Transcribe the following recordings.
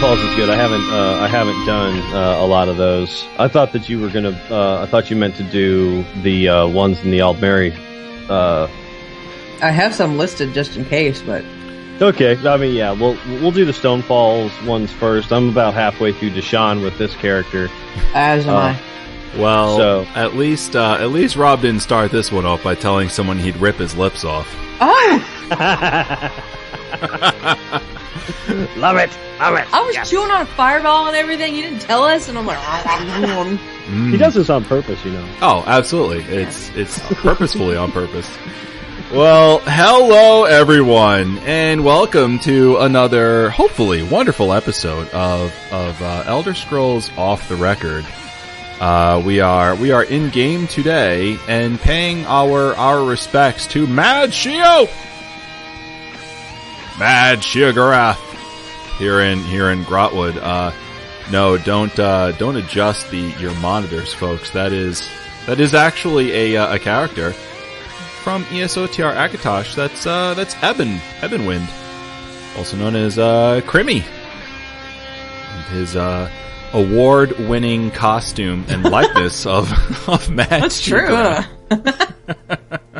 Stonefalls is good. I haven't uh, I haven't done uh, a lot of those. I thought that you were gonna. Uh, I thought you meant to do the uh, ones in the Aldmeri. Uh, I have some listed just in case, but okay, I mean, yeah, we'll we'll do the Stonefalls ones first. I'm about halfway through Deshaan with this character. as am Uh, I. Well, So- at least uh, at least Rob didn't start this one off by telling someone he'd rip his lips off. Oh, Love it, love it. I was chewing on a fireball and everything. You didn't tell us, and I'm like, He does this on purpose, you know. Oh, absolutely. It's it's purposefully on purpose. Well, hello everyone, and welcome to another hopefully wonderful episode of of uh, Elder Scrolls Off the Record. Uh, we are we are in game today and paying our our respects to Mad Shio, Mad Sheogorath here in here in Grahtwood. Uh, no, don't uh, don't adjust the your monitors, folks. That is that is actually a uh, a character from ESOTR Akatosh. That's uh, that's Eben Ebenwind, also known as uh, Crimmy, and his uh, award-winning costume and likeness of of Mad. That's true.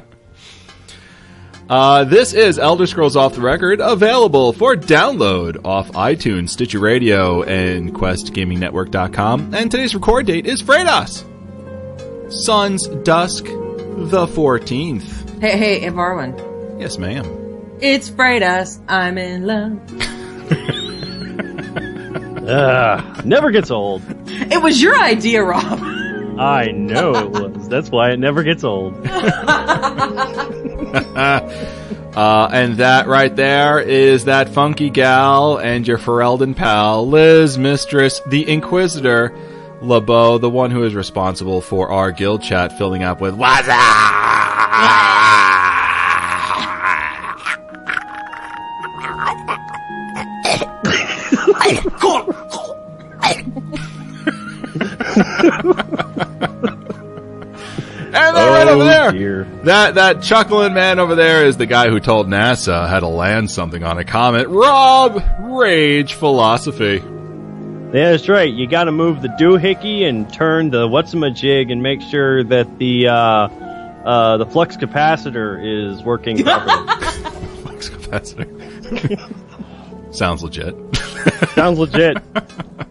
Sheogorath. huh? Uh, this is Elder Scrolls Off the Record, available for download off iTunes, Stitcher Radio, and QuestGamingNetwork.com. And today's record date is Fredas! Sun's Dusk, the 14th. Hey, hey, Evarwyn. Yes, ma'am. It's Fredas. I'm in love. Ah, never gets old. It was your idea, Rob. I know it was. That's why it never gets old. Uh, and that right there is that funky gal and your Ferelden pal, Liz, Mistress, the Inquisitor, LeBeau, the one who is responsible for our guild chat filling up with What's And right over there, dear. that that chuckling man over there is the guy who told NASA how to land something on a comet. Rob Rage Philosophy. Yeah, that's right. You got to move the doohickey and turn the what's a jig and make sure that the uh, uh, the flux capacitor is working properly. Flux capacitor. Sounds legit. Sounds legit.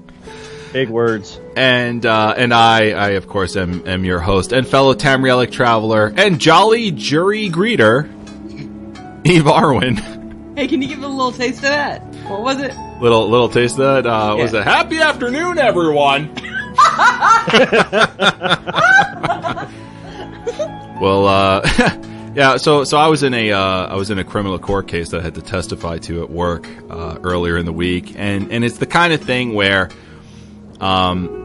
Big words. And uh, and I, I of course am, am your host and fellow Tamrielic traveler and jolly jury greeter, Evarwyn. Hey, can you give a little taste of that? What was it? Little little taste of that. Uh, Was Yeah. it happy afternoon, everyone? well, uh, yeah. So so I was in a uh, I was in a criminal court case that I had to testify to at work uh, earlier in the week, and and it's the kind of thing where, um,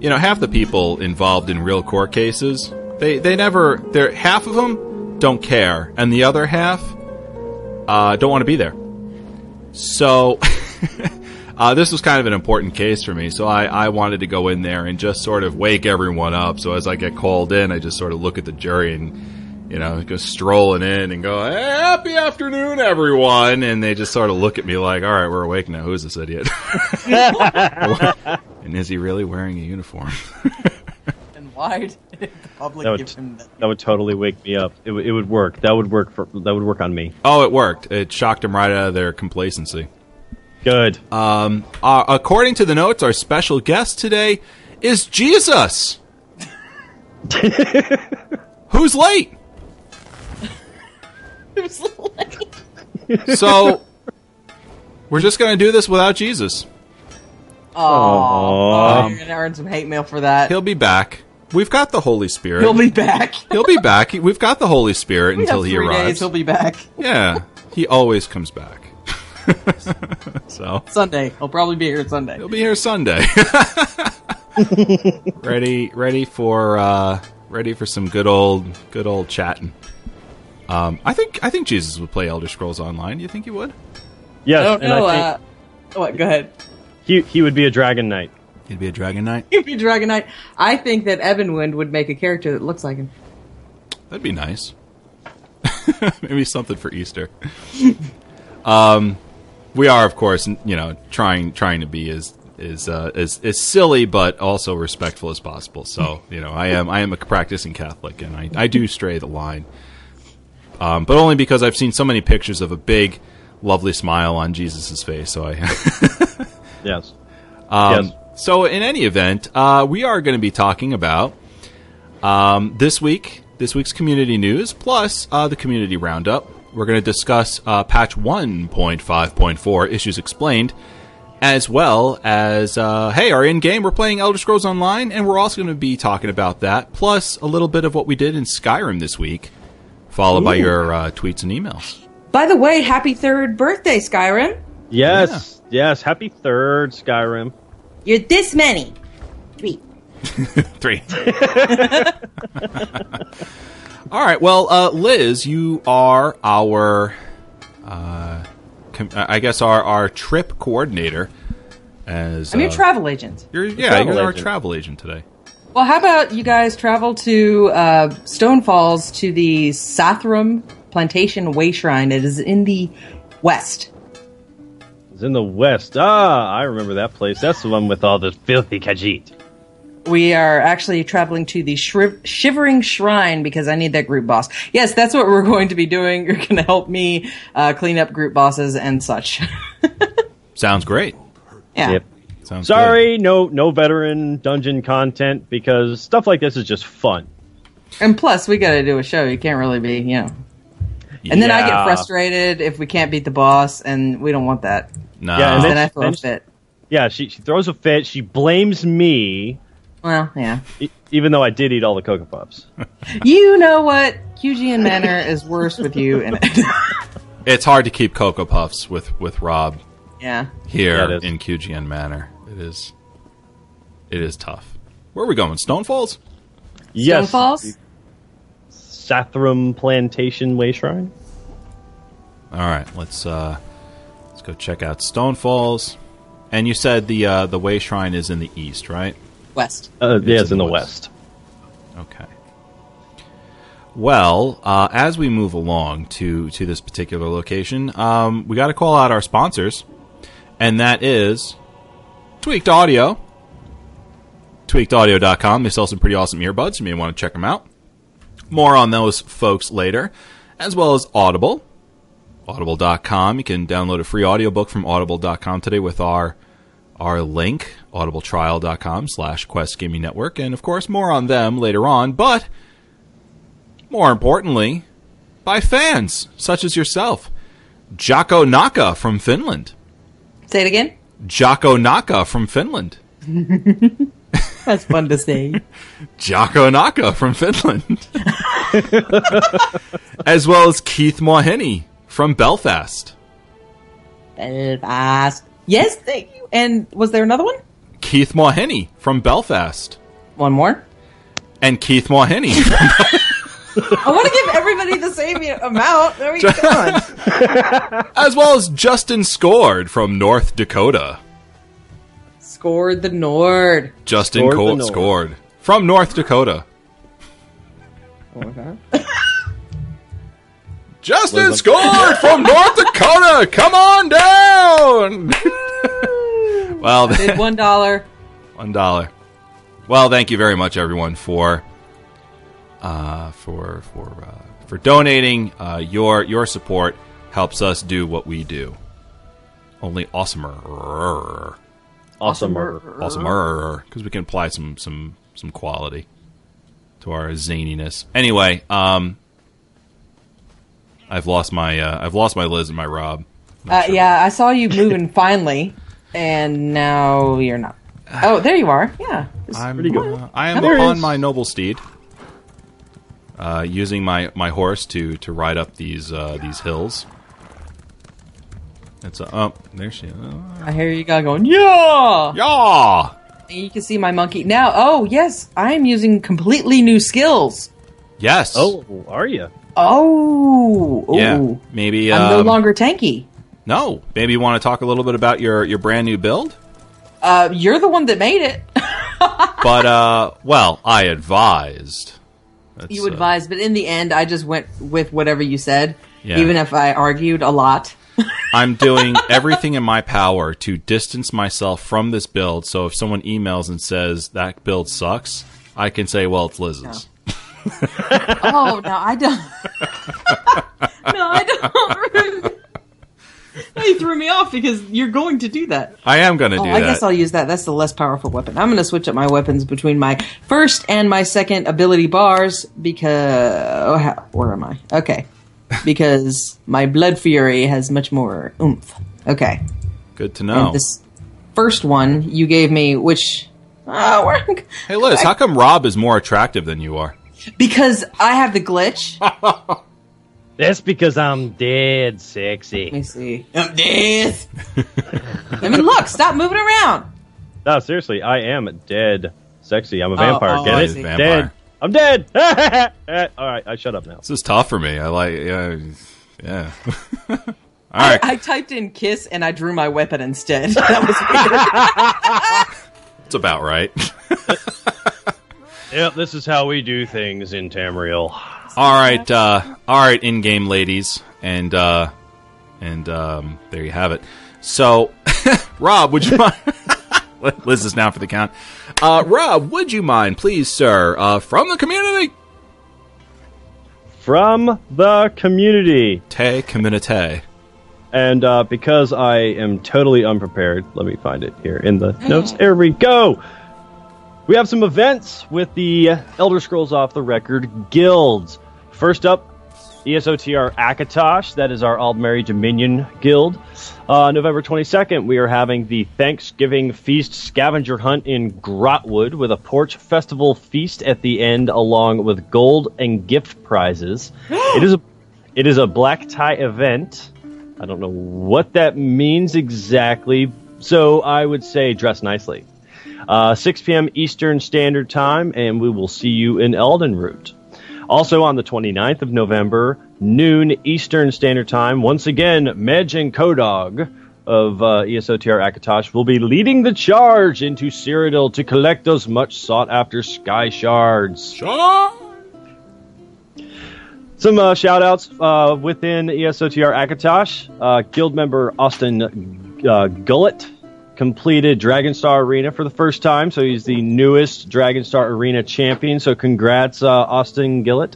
you know, half the people involved in real court cases they they never they're half of them don't care, and the other half uh, don't want to be there. So, uh, this was kind of an important case for me. So I, I wanted to go in there and just sort of wake everyone up. So as I get called in, I just sort of look at the jury and, you know, go strolling in and go, hey, happy afternoon, everyone. And they just sort of look at me like, all right, we're awake now. Who's this idiot? and is he really wearing a uniform? And why did the public That would, give him that? that would totally wake me up. It, would- it would work. That would work for. That would work on me. oh, it worked. It shocked them right out of their complacency. Good. Um, uh, according to the notes, our special guest today is Jesus. Who's late? It was So we're just gonna do this without Jesus. oh, you're gonna earn some hate mail for that. He'll be back. We've got the Holy Spirit. He'll be back. He'll be back. We've got the Holy Spirit We have until he arrives. days. He'll be back Yeah, he always comes back. so Sunday. He'll probably be here Sunday. he'll be here Sunday. ready, ready for uh, ready for some good old, good old chatting. Um, I think I think Jesus would play Elder Scrolls Online. You think he would? Yes, I don't and know. I think uh, what? Go ahead. he he would be a dragon knight. He'd be a Dragon Knight. He'd be Dragon Knight. I think that Evanwind would make a character that looks like him. That'd be nice. Maybe something for Easter. um, we are, of course, you know, trying trying to be as as uh, as as silly but also respectful as possible. So, you know, I am I am a practicing Catholic, and I I do stray the line, um, but only because I've seen so many pictures of a big, lovely smile on Jesus' face. So I. Yes. Um, Yes. So, in any event, uh, we are going to be talking about um, this week, this week's community news, plus uh, the community roundup. We're going to discuss uh, patch 1.5.4 issues explained, as well as uh, hey, our in game we're playing Elder Scrolls Online, and we're also going to be talking about that, plus a little bit of what we did in Skyrim this week, followed by your uh, tweets and emails. By the way, happy third birthday, Skyrim. Yes. Yes. Happy third, Skyrim. You're this many. Three. Three. All right. Well, uh, Liz, you are our, uh, com- I guess our our trip coordinator. As I'm your uh, travel agent. You're, yeah, travel you're our travel agent today. Well, how about you guys travel to uh, Stonefalls to the Sathram Plantation Way Shrine? It is in the west. It's in the west. Ah, I remember that place. That's the one with all the filthy Khajiit. We are actually traveling to the Shriv- Shivering Shrine because I need that group boss. Yes, that's what we're going to be doing. You're going to help me uh, clean up group bosses and such. Sounds great. yeah. Yep. Sounds Sorry, no no veteran dungeon content because stuff like this is just fun. And plus, we got to do a show. You can't really be, you know. good. And then I get frustrated if we can't beat the boss, and we don't want that. No. Yeah, and Then then- I throw a fit. Yeah, she she throws a fit. She blames me, Well, yeah. e- even though I did eat all the cocoa puffs. You know what? QGN Manor is worse with you in it. it's hard to keep Cocoa Puffs with with Rob yeah. here Yeah, it is. in QGN Manor. It is. It is tough. Where are we going? Stonefalls? yes, Stonefalls? Sathram Plantation Way Shrine. All right, let's uh, let's go check out Stonefalls. And you said the uh, the Way Shrine is in the east, right? West. Uh, It's yeah, it's in in the the west. west. Okay. Well, uh, as we move along to to this particular location, um, we got to call out our sponsors, and that is Tweaked Audio. TweakedAudio.com. They sell some pretty awesome earbuds. You may want to check them out. More on those folks later, as well as Audible. Audible.com. You can download a free audiobook from Audible.com today with our our link, audibletrial.com slash Quest Gaming Network. And of course, more on them later on, but more importantly, by fans such as yourself. Jocko Naka from Finland. Say it again. Jocko Naka from Finland. That's fun to say. Jocko Naka from Finland. as well as Keith Mohini from Belfast. Belfast. Yes, thank you. And was there another one? Keith Mohini from Belfast. One more. And Keith Mohini. I want to give everybody the same amount. There we go. as well as Justin Scored from North Dakota. Scored the Nord. Justin Scored the Co- Nord. scored from North Dakota. Oh Justin scored from North Dakota. Come on down. well, Did one dollar. one dollar. Well, thank you very much, everyone, for uh, for for uh, for donating. Uh, your your support helps us do what we do. Only awesomer, Awesome. awesomer, because we can apply some some some quality to our zaniness. Anyway, um, I've lost my uh, I've lost my Liz and my Rob. Uh, yeah, I saw you moving finally, and now you're not. Oh, there you are. Yeah. I'm, pretty good. uh, I am upon my noble steed, uh, using my, my horse to, to ride up these uh, these hills. It's a oh, there she is. I hear you guys going, yeah. Yeah, And you can see my monkey now. Oh yes, I am using completely new skills. yes. Oh, are you? Oh, ooh. yeah. Maybe I'm no um, longer tanky. no. Maybe you want to talk a little bit about your, your brand new build. Uh, you're the one that made it. But uh, well, I advised. That's, you uh, advised, but in the end, I just went with whatever you said, Yeah. even if I argued a lot. I'm doing everything in my power to distance myself from this build. So if someone emails and says that build sucks, I can say, well, it's Liz's. Oh no, I don't. no, I don't. no, you threw me off because you're going to do that. I am going to Oh, do I that. I guess I'll use that. That's the less powerful weapon. I'm going to switch up my weapons between my first and my second ability bars because oh, how, where am I? Okay, because my blood fury has much more oomph. Okay, Good to know. and this first one you gave me, which uh, hey, Liz, how come Rob is more attractive than you are? because I have the glitch. That's because I'm dead sexy. Let sexy. me see. I'm dead. I mean, look, stop moving around. No, seriously, I am dead sexy. I'm a Oh, vampire. oh, Get I it? Vampire. Dead. I'm dead. All right, I shut up now. This is tough for me. I like, yeah, yeah. All I, right, I typed in kiss and I drew my weapon instead. That was weird. it's about right. Yep, this is how we do things in Tamriel. All right, uh, all right, in-game ladies, and uh, and um, there you have it. So, Rob, would you mind? Liz is now for the count. Uh, Rob, would you mind, please, sir, uh, from the community, From the community. te community. And uh, because I am totally unprepared, let me find it here in the notes. There we go. We have some events with the Elder Scrolls Off the Record guilds. First up, ESOTR Akatosh, that is our Aldmeri Dominion guild. Uh, November 22nd, we are having the Thanksgiving Feast Scavenger Hunt in Grahtwood with a Porch Festival feast at the end, along with gold and gift prizes. it is a it is a black tie event. I don't know what that means exactly, so I would say dress nicely. Uh, 6 p.m. Eastern Standard Time, and we will see you in Eldenroot. Also on the 29th of November, noon Eastern Standard Time, once again, Medj and Kodog of uh, ESOTR Akatosh will be leading the charge into Cyrodiil to collect those much sought after sky shards. Sure. Some uh, shout outs uh, within ESOTR Akatosh. Uh, guild member Austin uh, Completed Dragonstar Arena for the first time, so he's the newest Dragonstar Arena champion. So congrats, uh, Austin Gillett.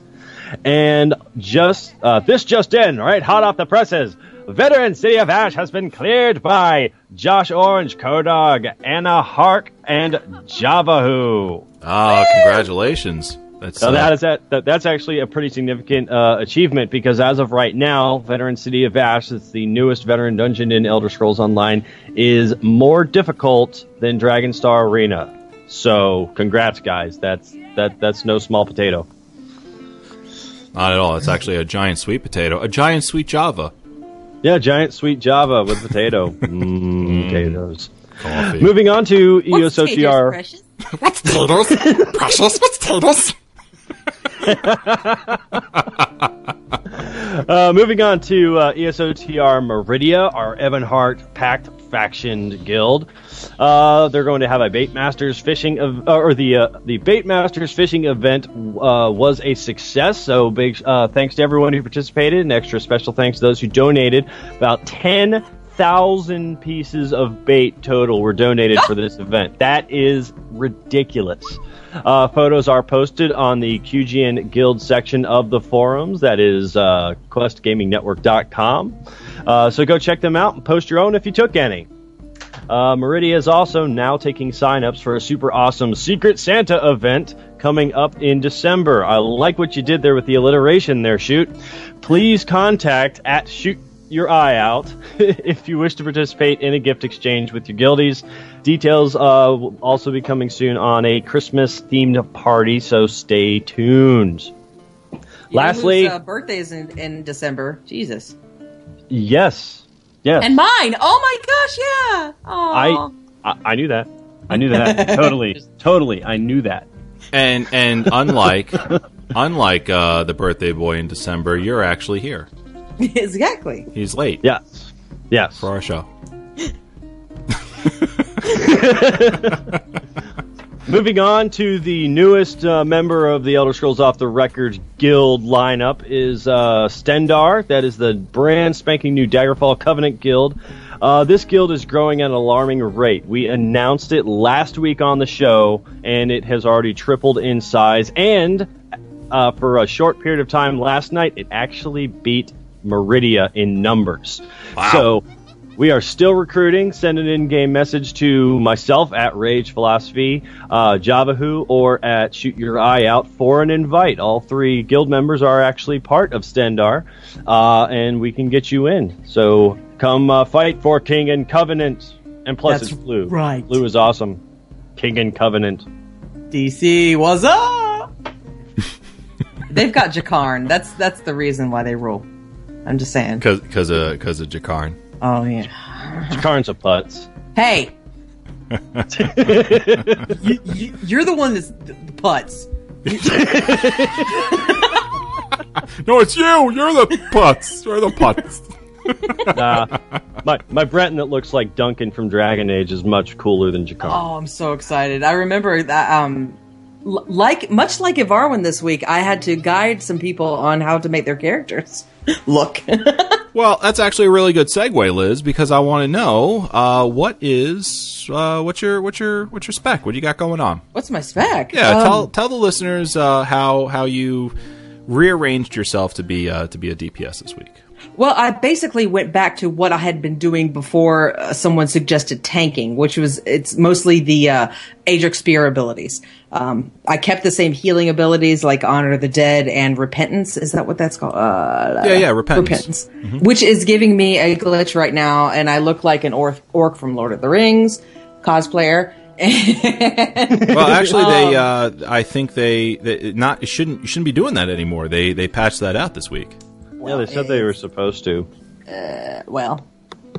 And just uh, this just in, right, hot off the presses. Veteran City of Ash has been cleared by Josh Orange, Kodog, Anna Hark, and Javahu. Ah, congratulations. That's So uh, that is that, that. That's actually a pretty significant uh, achievement because as of right now, Veteran City of Ash, it's the newest veteran dungeon in Elder Scrolls Online, is more difficult than Dragonstar Arena. So, congrats, guys. That's that. That's no small potato. not at all. It's actually a giant sweet potato, a giant sweet Java. Yeah, giant sweet Java with potato. mm, potatoes. Coffee. Moving on to E What's Tater's EOSOTR. precious? What's potatoes? Precious. What's potatoes? Uh, moving on to uh, ESOTR Meridia, our Ebonheart Pact Faction Guild. Uh, they're going to have a Bait Masters fishing, ev- uh, or the uh, the Bait Masters fishing event uh, was a success. So big uh, thanks to everyone who participated, and extra special thanks to those who donated. About ten thousand pieces of bait total were donated for this event. That is ridiculous. Uh, photos are posted on the QGN Guild section of the forums. That is uh, QuestGamingNetwork.com. Uh, so go check them out and post your own if you took any. Uh, Meridia is also now taking signups for a super awesome Secret Santa event coming up in December. I like what you did there with the alliteration there, Shoot. Please contact at Shoot Your Eye Out if you wish to participate in a gift exchange with your guildies. Details uh, will also be coming soon on a Christmas themed party, so stay tuned. You Lastly, whose, uh, birthday is in, in December. Jesus. yes. Yes. And mine. Oh my gosh, yeah. I, I I knew that. I knew that. totally. Totally. I knew that. And and unlike unlike uh, the birthday boy in December, you're actually here. exactly. He's late Yes. Yes. for our show. Moving on to the newest uh, member of the Elder Scrolls Off the Record Guild lineup is uh, Stendarr. That is the brand spanking new Daggerfall Covenant Guild. Uh, this guild is growing at an alarming rate. We announced it last week on the show, and it has already tripled in size. And uh, for a short period of time last night, it actually beat Meridia in numbers. Wow. So we are still recruiting. Send an in-game message to myself at Rage Philosophy, uh, Javahoo, or at Shoot Your Eye Out for an invite. All three guild members are actually part of Stendarr, uh, and we can get you in. So come uh, fight for King and Covenant. And plus, That's it's blue. right. Blue is awesome. King and Covenant. DC, what's up? They've got Jakarn. That's that's the reason why they rule. I'm just saying. Because because of because of Jakarn. Oh yeah. Jakarn's a putz. Hey. you, you, you're the one that's the, putz. No, it's you. You're the putz. You're the putz. Nah, my my Breton that looks like Duncan from Dragon Age is much cooler than Jakar. Oh, I'm so excited. I remember that um l- like much like Evarwyn this week, I had to guide some people on how to make their characters look. Well, that's actually a really good segue, Liz, because I want to know uh, what is uh, what's your what's your what's your spec? What do you got going on? What's my spec? Yeah, Um, tell tell the listeners uh, how how you rearranged yourself to be uh, to be a DPS this week. Well, I basically went back to what I had been doing before uh, someone suggested tanking, which was it's mostly the uh, Aedric Spear abilities. Um, I kept the same healing abilities like Honor the Dead and Repentance. Is that what that's called? Uh, Yeah, yeah, Repentance. Mm-hmm. which is giving me a glitch right now, and I look like an orc, orc from Lord of the Rings cosplayer. Well, actually, they uh, I think they, they not shouldn't you shouldn't be doing that anymore. They they patched that out this week. Yeah, they said they were supposed to. well,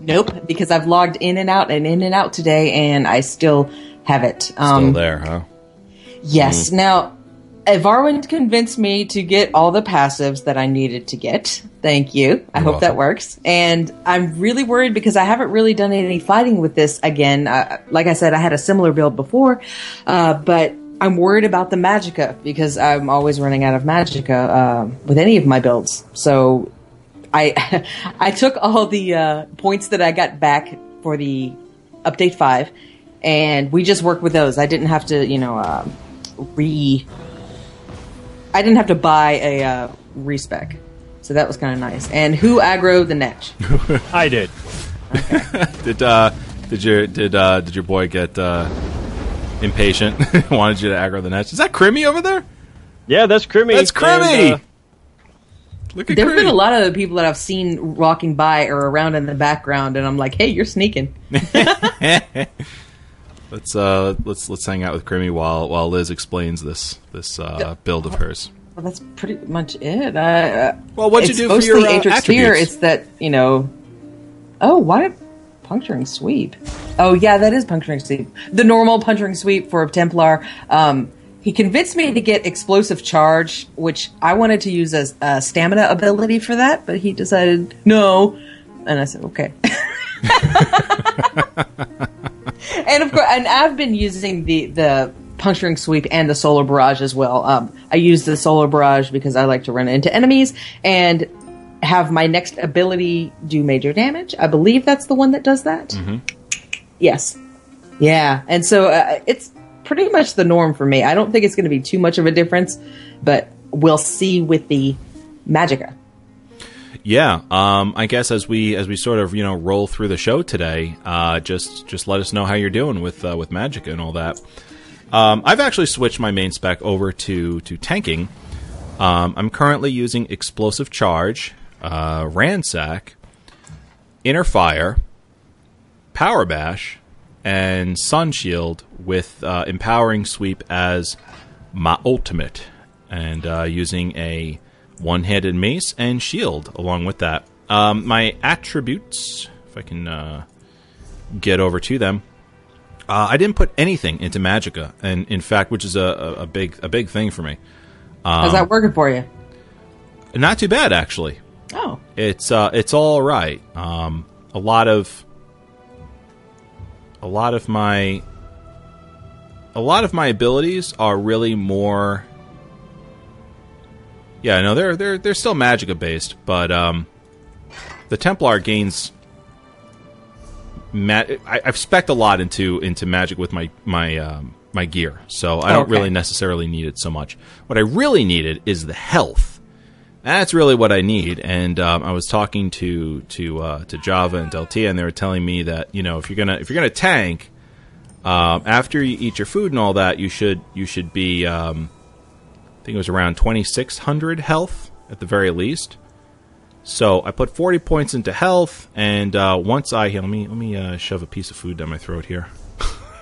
nope, because I've logged in and out and in and out today, and I still have it. Still Um, there, huh? Yes. Now, Varwin convinced me to get all the passives that I needed to get. Thank you. I You're hope that works. And I'm really worried because I haven't really done any fighting with this again. Uh, like I said, I had a similar build before, uh, but I'm worried about the Magicka because I'm always running out of Magicka uh, with any of my builds. So I I took all the uh, points that I got back for the update five, and we just worked with those. I didn't have to, you know, uh, re. I didn't have to buy a uh, respec, so that was kind of nice. And who aggroed the netch? I did. Did uh did your did uh did your boy get uh impatient? Wanted you to aggro the nest. Is that Crimmy over there? Yeah, that's Crimmy. That's Crimmy. And, uh, Look at There have been a lot of people that I've seen walking by or around in the background, and I'm like, "Hey, you're sneaking." Let's uh let's let's hang out with Crimmy while while Liz explains this this uh, build of hers. Well, that's pretty much it. Uh, Well, what'd you do for mostly your uh, Aedric Spear. attributes? It's that you know. Oh, why puncturing sweep? Oh, yeah, that is puncturing sweep. The normal puncturing sweep for a Templar. Um, he convinced me to get explosive charge, which I wanted to use as a stamina ability for that, but he decided no, and I said okay. and of course, and I've been using the the puncturing sweep and the solar barrage as well. Um, I use the solar barrage because I like to run into enemies and have my next ability do major damage. I believe that's the one that does that. Yes, yeah, and so uh, it's pretty much the norm for me. I don't think it's going to be too much of a difference, but we'll see with the Magicka. Yeah, um, I guess as we as we sort of you know roll through the show today, uh, just just let us know how you're doing with uh, with Magic and all that. Um, I've actually switched my main spec over to to tanking. Um, I'm currently using Explosive Charge, uh, Ransack, Inner Fire, Power Bash, and Sun Shield with uh, Empowering Sweep as my ultimate, and uh, using a one-handed mace and shield along with that. Um, my attributes, if I can uh, get over to them, uh, I didn't put anything into Magicka, and in fact, which is a, a, a big a big thing for me. How's that working for you? Not too bad actually. Oh, It's uh, it's all right. Um, a lot of a lot of my a lot of my abilities are really more. Yeah, no, they're they're they're still Magicka based, but um, the Templar gains. Ma- I, I've spec a lot into into magic with my my um, my gear, so I don't Okay. really necessarily need it so much. What I really needed is the health. That's really what I need. And um, I was talking to to uh, to Java and Deltia, and they were telling me that you know if you're gonna if you're gonna tank, um, after you eat your food and all that, you should you should be um, I think it was around 2600 health at the very least. So I put 40 points into health, and uh, once I let me let me uh, shove a piece of food down my throat here.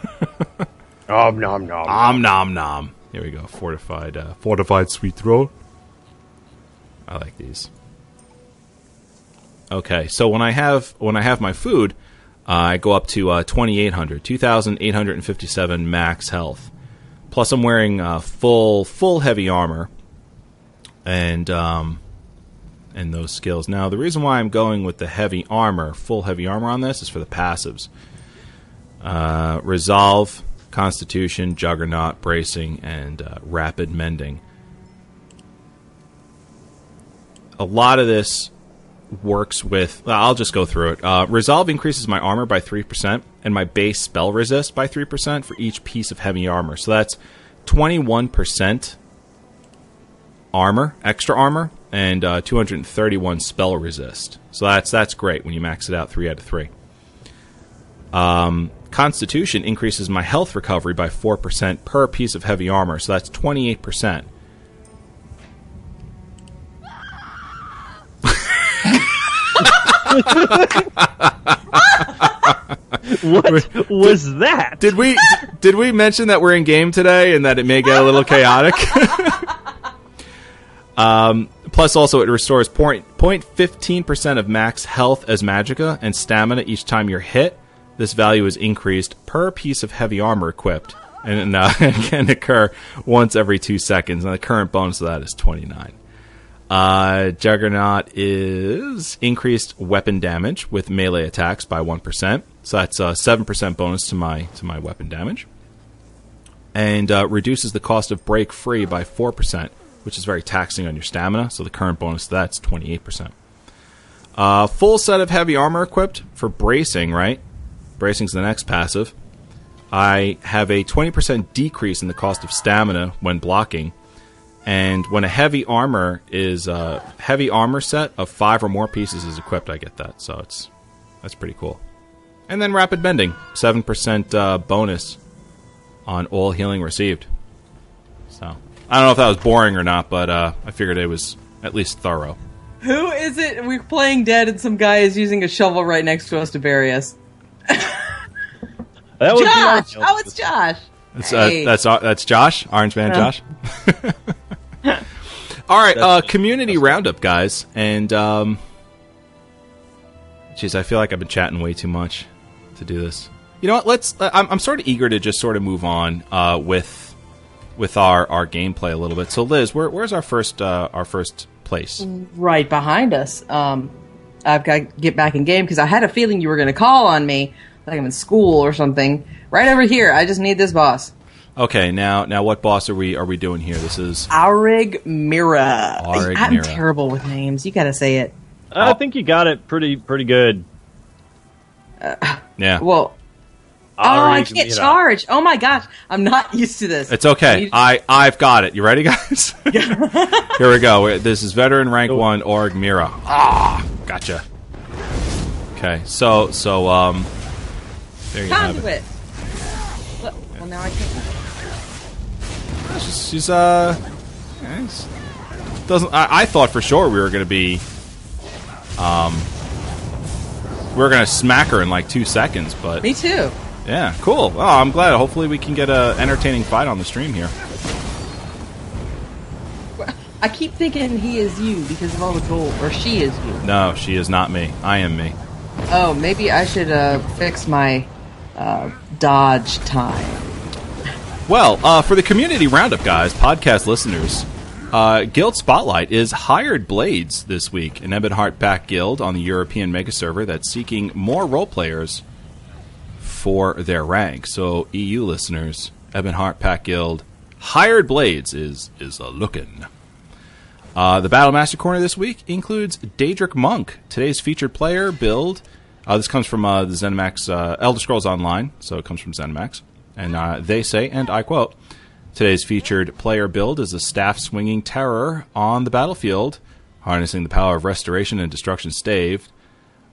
Nom nom nom. Om nom nom. Here we go. Fortified, uh, fortified sweet throat. I like these. Okay, so when I have when I have my food, uh, I go up to uh, 2800, 2857 max health. Plus, I'm wearing uh, full full heavy armor, and um, and those skills. Now, the reason why I'm going with the heavy armor, full heavy armor on this, is for the passives. Uh, resolve, Constitution, Juggernaut, Bracing, and uh, Rapid Mending. A lot of this works with. I'll just go through it. Uh, Resolve increases my armor by 3%, and my base spell resist by 3% for each piece of heavy armor. So that's 21% armor, extra armor, and uh, 231 spell resist. So that's that's great when you max it out 3 out of 3. Constitution increases my health recovery by 4% per piece of heavy armor, so that's 28%. What was that? Did we did we mention that we're in game today and that it may get a little chaotic? um, plus, also it restores point point fifteen percent of max health as magicka and stamina each time you're hit. This value is increased per piece of heavy armor equipped, and uh, it can occur once every two seconds. And the current bonus of that is twenty nine. Uh, Juggernaut is increased weapon damage with melee attacks by one percent, so that's a seven percent bonus to my to my weapon damage, and uh, reduces the cost of break free by four percent, which is very taxing on your stamina. So the current bonus to that's twenty eight percent. Uh, full set of heavy armor equipped for bracing. Right, bracing's the next passive. I have a twenty percent decrease in the cost of stamina when blocking. And when a heavy armor is a heavy armor set of five or more pieces is equipped, I get that. So it's that's pretty cool. And then rapid mending, seven percent uh, bonus on all healing received. So I don't know if that was boring or not, but uh, I figured it was at least thorough. Who is it? We're playing dead, and some guy is using a shovel right next to us to bury us. That would Josh! Oh, it's Josh. That's Hey. uh, that's uh, that's Josh, Orange Man Yeah. Josh. All right, uh, community roundup, guys, and um, jeez, I feel like I've been chatting way too much to do this. You know what? Let's. Uh, I'm, I'm sort of eager to just sort of move on uh, with with our, our gameplay a little bit. So, Liz, where, where's our first uh, our first place? right behind us. Um, I've got to get back in game because I had a feeling you were going to call on me, like I'm in school or something. Right over here. I just need this boss, Okay, now now what boss are we are we doing here? This is Aurig Mira. Aurig I'm Mira. terrible with names. You got to say it. I think you got it pretty pretty good. yeah. Well, oh, I Aurig can't Mira. charge. Oh my gosh, I'm not used to this. It's okay. You- I I've got it. You ready, guys? Here we go. This is veteran rank one Org Mira. Ah, gotcha. Okay, so so um, there you have it. Look, Well, now I can't. She's, she's uh, doesn't. I, I thought for sure we were gonna be um, we were gonna smack her in like two seconds, but Me too. yeah, cool. Well, I'm glad. Hopefully, we can get a entertaining fight on the stream here. I keep thinking he is you because of all the gold, or she is you. No, she is not me. I am me. Oh, maybe I should uh, fix my uh, dodge time. Well, uh, for the community roundup, guys, podcast listeners, uh, Guild Spotlight is hired blades this week, an Ebonheart Pact guild on the European mega server that's seeking more role players for their rank. So, EU listeners, Ebonheart Pact Guild Hired Blades is is a looking. Uh, the Battle Master Corner this week includes Daedric Monk, today's featured player build. Uh, this comes from uh, the ZeniMax uh, Elder Scrolls Online, so it comes from ZeniMax. And uh, they say, and I quote, Today's featured player build is a staff swinging terror on the battlefield, harnessing the power of restoration and destruction staved.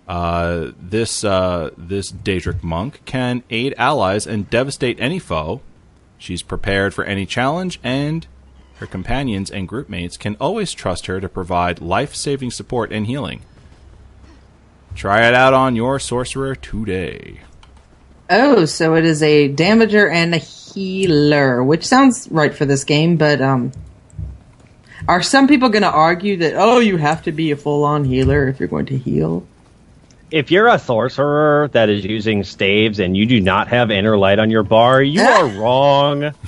Uh, this uh, this Daedric monk can aid allies and devastate any foe. She's prepared for any challenge, and her companions and group mates can always trust her to provide life saving support and healing. Try it out on your sorcerer today. Oh, so it is a damager and a healer, which sounds right for this game, but um are some people going to argue that oh, you have to be a full-on healer if you're going to heal? If you're a sorcerer that is using staves and you do not have inner light on your bar, you are wrong.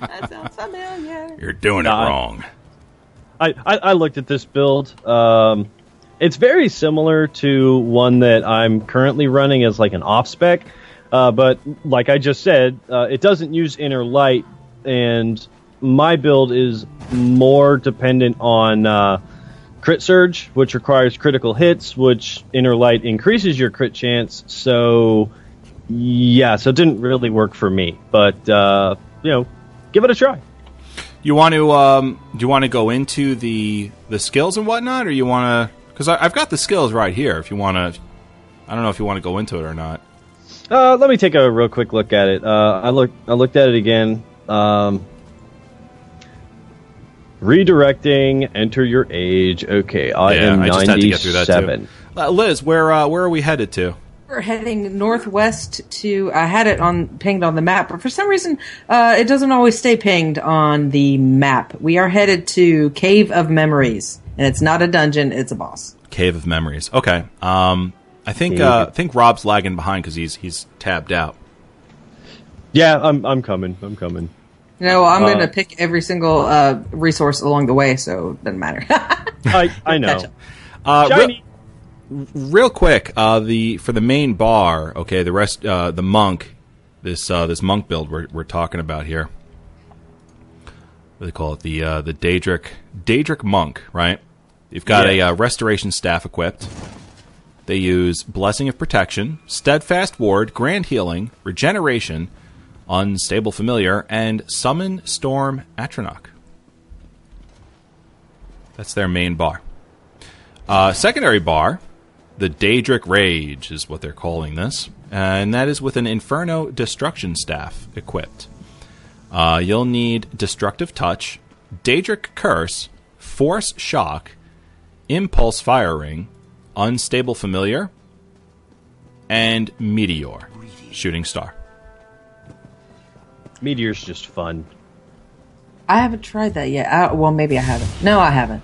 That sounds familiar. You're doing it Nah. wrong. I, I, I looked at this build. Um, it's very similar to one that I'm currently running as like an off spec, uh, but like I just said, uh, it doesn't use inner light, and my build is more dependent on uh, crit surge, which requires critical hits, which inner light increases your crit chance. So yeah, so it didn't really work for me, but uh, you know, give it a try. You want to um, do you want to go into the the skills and whatnot, or you want to? Because I've got the skills right here. If you want to, I don't know if you want to go into it or not. Uh, let me take a real quick look at it. Uh, I looked. I looked at it again. Um, redirecting. Enter your age. Okay, I Yeah, am I just had to get through that, too. ninety-seven. Uh, Liz, where uh, where are we headed to? We're heading northwest to. I had it on pinged on the map, but for some reason, uh, it doesn't always stay pinged on the map. We are headed to Cave of Memories, and it's not a dungeon; it's a boss. Cave of Memories. Okay. Um, I think uh, I think Rob's lagging behind because he's he's tabbed out. Yeah, I'm. I'm coming. I'm coming. No, I'm Uh, going to pick every single uh, resource along the way, so it doesn't matter. I. I know. Catch up. Uh, re- Shiny. real quick, uh, the for the main bar. Okay, the rest uh, the monk. This uh, this monk build we're we're talking about here. What do they call it? The uh, the Daedric Daedric monk, right? You've got Yeah. a uh, restoration staff equipped. They use blessing of protection, steadfast ward, grand healing, regeneration, unstable familiar, and summon storm atronach. That's their main bar. Uh, secondary bar, the Daedric Rage is what they're calling this, and that is with an Inferno Destruction Staff equipped. Uh, you'll need Destructive Touch, Daedric Curse, Force Shock, Impulse Firing, Unstable Familiar, and Meteor, Shooting Star. Meteor's just fun. I haven't tried that yet. I, well, maybe I haven't. No, I haven't.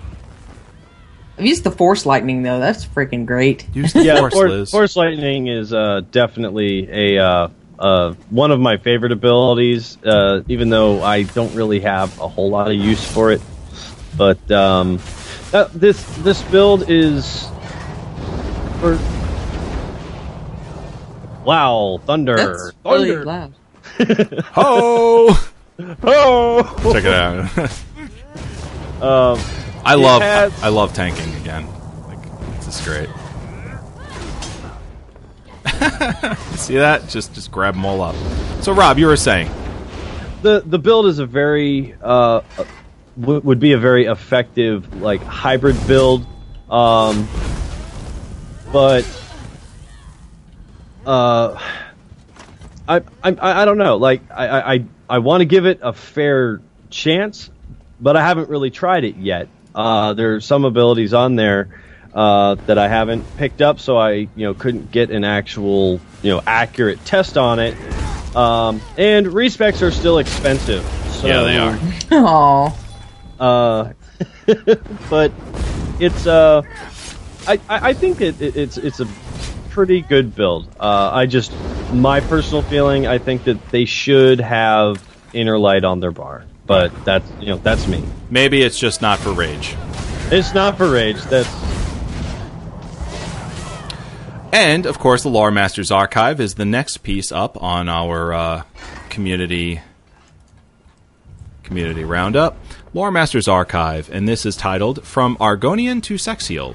I've used the Force Lightning though. That's freaking great. Use the Yeah, Force, Force, Liz. Force Lightning is uh, definitely a uh, uh, one of my favorite abilities. Uh, even though I don't really have a whole lot of use for it, but um, uh, this this build is for. Wow, thunder! That's really thunder! loud. Ho! Oh! Check it out. Um, I love has- I love tanking again. Like this is great. See that? Just just grab them all up. So Rob, you were saying the the build is a very uh, w- would be a very effective like hybrid build, um, but uh, I, I I don't know. Like I I I, want to give it a fair chance, but I haven't really tried it yet. Uh, are some abilities on there uh, that I haven't picked up, so I you know couldn't get an actual you know accurate test on it. Um, and respecs are still expensive. So, yeah, they are. Aw. Uh, but it's uh, I, I I think it, it, it's it's a pretty good build. Uh, I just my personal feeling. I think that they should have inner light on their bar, but that's you know that's me. Maybe it's just not for rage. It's not for rage. That's And of course, the Lore Masters Archive is the next piece up on our uh, community community roundup, Lore Masters Archive, and this is titled "From Argonian to Saxhleel."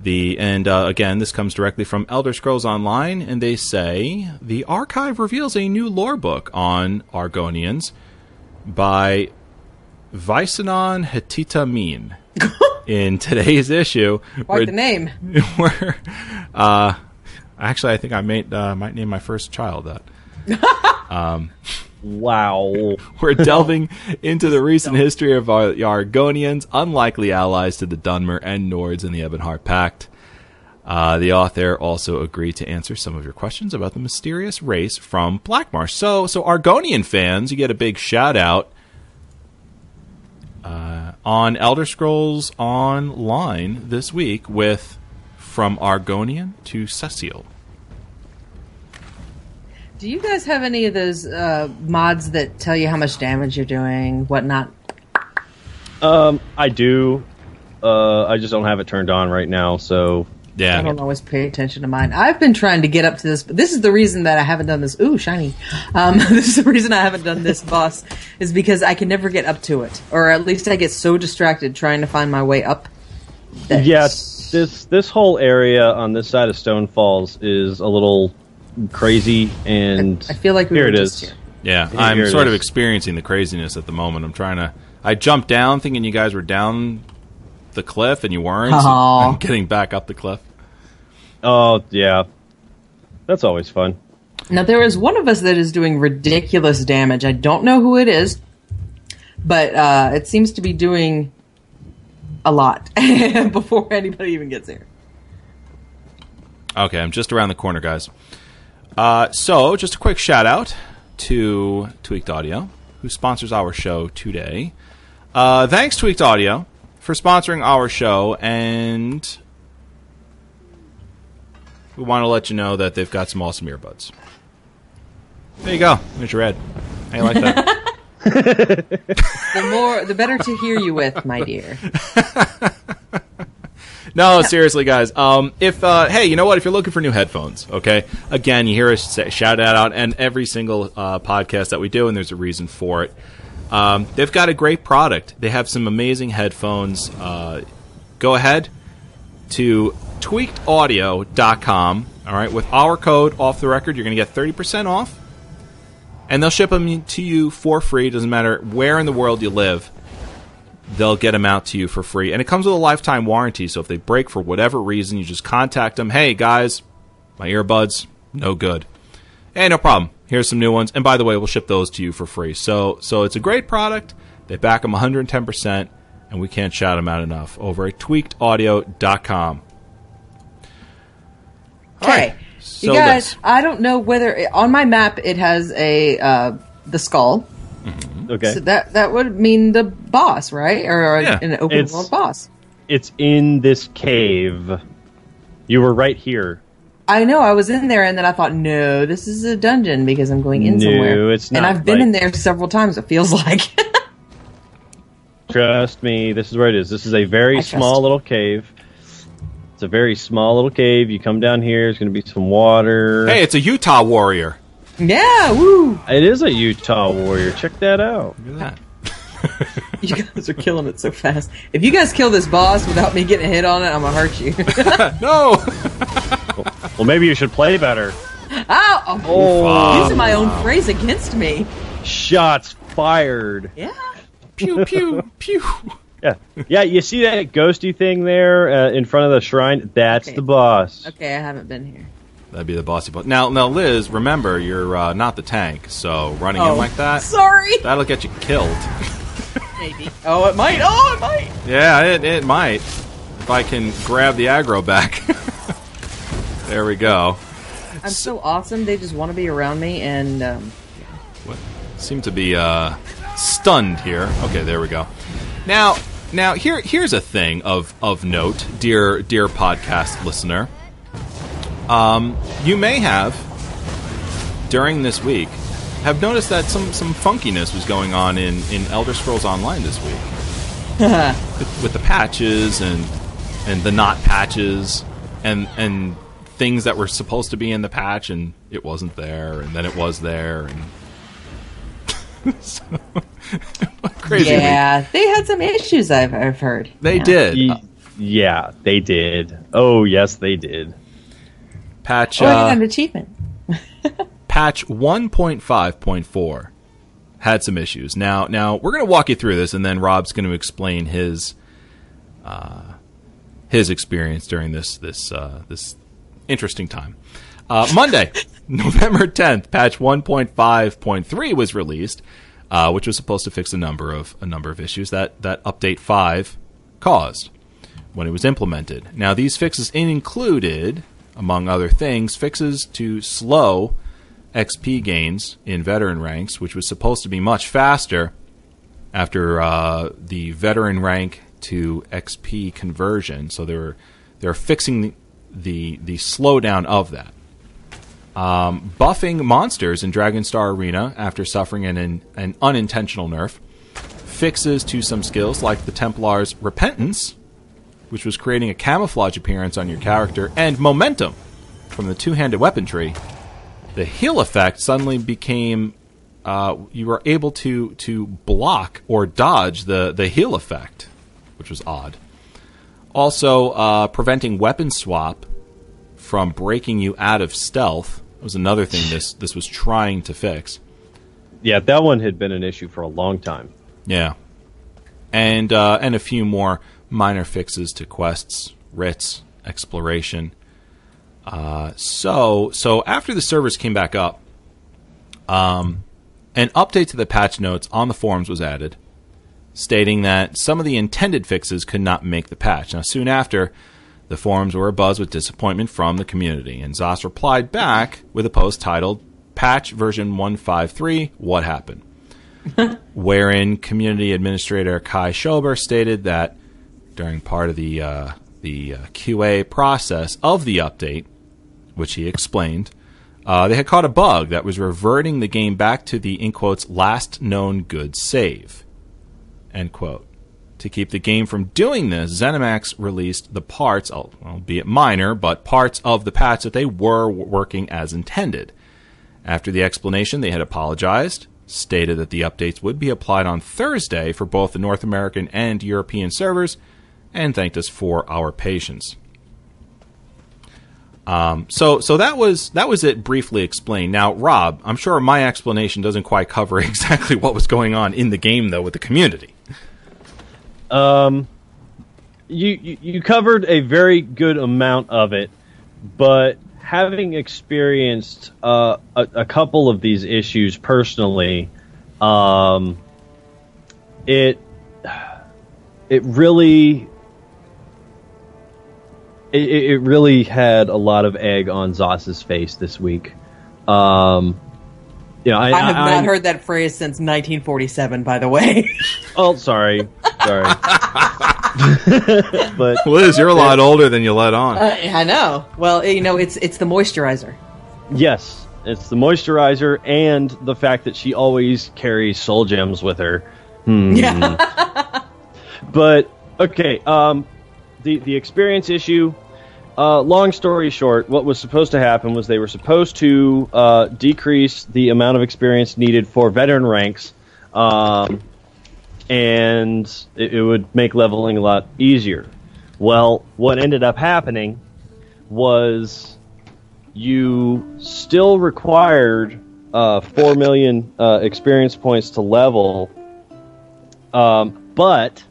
The and uh, again, this comes directly from Elder Scrolls Online, and they say the archive reveals a new lore book on Argonians by Vicecanon Heita-Meen. in today's issue, Quite the name. where uh, actually, I think I might uh, might name my first child that. Wow. We're delving into the recent history of our, the Argonians, unlikely allies to the Dunmer and Nords in the Ebonheart Pact. Uh, the author also agreed to answer some of your questions about the mysterious race from Blackmarsh. So, so Argonian fans, you get a big shout out uh, on Elder Scrolls Online this week with From Argonian to Saxhleel. Do you guys have any of those uh, mods that tell you how much damage you're doing, whatnot? Um, I do. Uh, I just don't have it turned on right now. So Yeah. I don't always pay attention to mine. I've been trying to get up to this, but this is the reason that I haven't done this. Ooh, shiny. Um, this is the reason I haven't done this boss is because I can never get up to it, or at least I get so distracted trying to find my way up. that- yeah, this this whole area on this side of Stonefalls is a little crazy, and I feel like we here were it just here. Yeah, I'm it sort of experiencing the craziness at the moment. I'm trying to. I jumped down thinking you guys were down the cliff and you weren't. so Aw. I'm getting back up the cliff. Oh yeah, that's always fun. Now there is one of us that is doing ridiculous damage. I don't know who it is, but uh, it seems to be doing a lot before anybody even gets here. Okay, I'm just around the corner, guys. Uh, so, just a quick shout out to Tweaked Audio, who sponsors our show today. Uh, thanks, Tweaked Audio, for sponsoring our show, and we want to let you know that they've got some awesome earbuds. There you go. There's your ad. How you like that? The more, the better to hear you with, my dear. No, seriously, guys. Um, if uh, hey, you know what? If you're looking for new headphones, okay. Again, you hear us say, shout out, and every single uh, podcast that we do, and there's a reason for it. Um, they've got a great product. They have some amazing headphones. Uh, go ahead to tweakedaudio.com. All right, with our code off the record, you're going to get 30% off, and they'll ship them to you for free. Doesn't matter where in the world you live they'll get them out to you for free. And it comes with a lifetime warranty. So if they break for whatever reason, you just contact them. Hey, guys, my earbuds, no good. Hey, no problem. Here's some new ones. And by the way, we'll ship those to you for free. So, so it's a great product. They back them 110%, and we can't shout them out enough over at tweakedaudio.com. All Okay, right. So you guys. this. I don't know whether on my map it has a uh, the skull. Okay, So that that would mean the boss, right? Or, or Yeah, an open it's- world boss. it's in this cave. You were right here. I know. I was in there, and then I thought, no, this is a dungeon because I'm going in No, somewhere. it's not. And I've been like- in there several times. It feels like. Trust me, this is where it is. This is a very I small you. little cave. It's a very small little cave. You come down here. There's going to be some water. Hey, it's a Utah warrior. yeah, woo! It is a Utah warrior. Check that out. Look at that. You guys are killing it so fast. If you guys kill this boss without me getting a hit on it, I'm gonna hurt you. No! Well, maybe you should play better. Ow! Oh, Oh, using my own phrase against me. shots fired. Yeah. pew, pew, pew. Yeah, yeah. You see that ghosty thing there uh, in front of the shrine? That's Okay. the boss. Okay, I haven't been here. That'd be the bossy boss. Now, now, Liz, remember you're uh, not the tank, so running in like that, Sorry. that'll get you killed. Maybe. Oh, it might. Oh, it might. yeah, it, it might. If I can grab the aggro back. there we go. I'm so awesome. They just want to be around me, and um, What? Seem to be uh, stunned here. Okay, there we go. Now, now here here's a thing of of note, dear dear podcast listener. Um, you may have during this week have noticed that some some funkiness was going on in in Elder Scrolls Online this week with, with the patches and and the not patches and and things that were supposed to be in the patch and it wasn't there and then it was there and so, crazy. week. Yeah, they had some issues. I've I've heard. They Yeah. did. Ye- yeah, they did. Oh, yes, they did. patch Oh, I uh, an achievement. patch 1.5.4 had some issues. Now, now we're going to walk you through this, and then Rob's going to explain his uh, his experience during this this uh, this interesting time. Uh, Monday, November 10th, patch 1.5.3 was released, uh, which was supposed to fix a number of a number of issues that that update five caused when it was implemented. Now, these fixes included, among other things, fixes to slow XP gains in veteran ranks, which was supposed to be much faster after uh, the veteran rank to XP conversion. So they were they're fixing the the, slowdown of that. Um, buffing monsters in Dragonstar Arena after suffering an, an, an unintentional nerf. Fixes to some skills like the Templar's Repentance, which was creating a camouflage appearance on your character, and Momentum from the two handed weapon tree. The heal effect suddenly became uh, you were able to to block or dodge the the heal effect, which was odd. Also, uh, preventing weapon swap from breaking you out of stealth was another thing this this was trying to fix. Yeah, that one had been an issue for a long time. Yeah, and uh, and a few more minor fixes to quests, writs, exploration. Uh, so so after the servers came back up, um, an update to the patch notes on the forums was added, stating that some of the intended fixes could not make the patch. Now, soon after, the forums were abuzz with disappointment from the community, and Zos replied back with a post titled "Patch Version 153: What Happened." wherein community administrator Kai Schober stated that during part of the uh, the uh, QA process of the update, which he explained, uh, they had caught a bug that was reverting the game back to the in quotes last known good save. End quote. To keep the game from doing this, ZeniMax released the parts, albeit minor, but parts of the patch that they were working as intended. After the explanation, they had apologized, stated that the updates would be applied on Thursday for both the North American and European servers, and thanked us for our patience. Um, so, so that was that was it briefly explained. Now, Rob, I'm sure my explanation doesn't quite cover exactly what was going on in the game, though, with the community. Um, you, you you covered a very good amount of it, but having experienced uh, a, a couple of these issues personally, um, it it really it, it really had a lot of egg on Zos's face this week. Um, you know, I, I have I- not heard that phrase since 1947. By the way, Oh, sorry, sorry. but Liz, you're a lot older than you let on. Uh, I know. Well, you know, it's it's the moisturizer. yes, it's the moisturizer and the fact that she always carries soul gems with her. Hmm. Yeah. But okay, um, the the experience issue. Uh, long story short, what was supposed to happen was they were supposed to uh, decrease the amount of experience needed for veteran ranks, um, and it, it would make leveling a lot easier. Well, what ended up happening was you still required uh, four million uh, experience points to level, um, but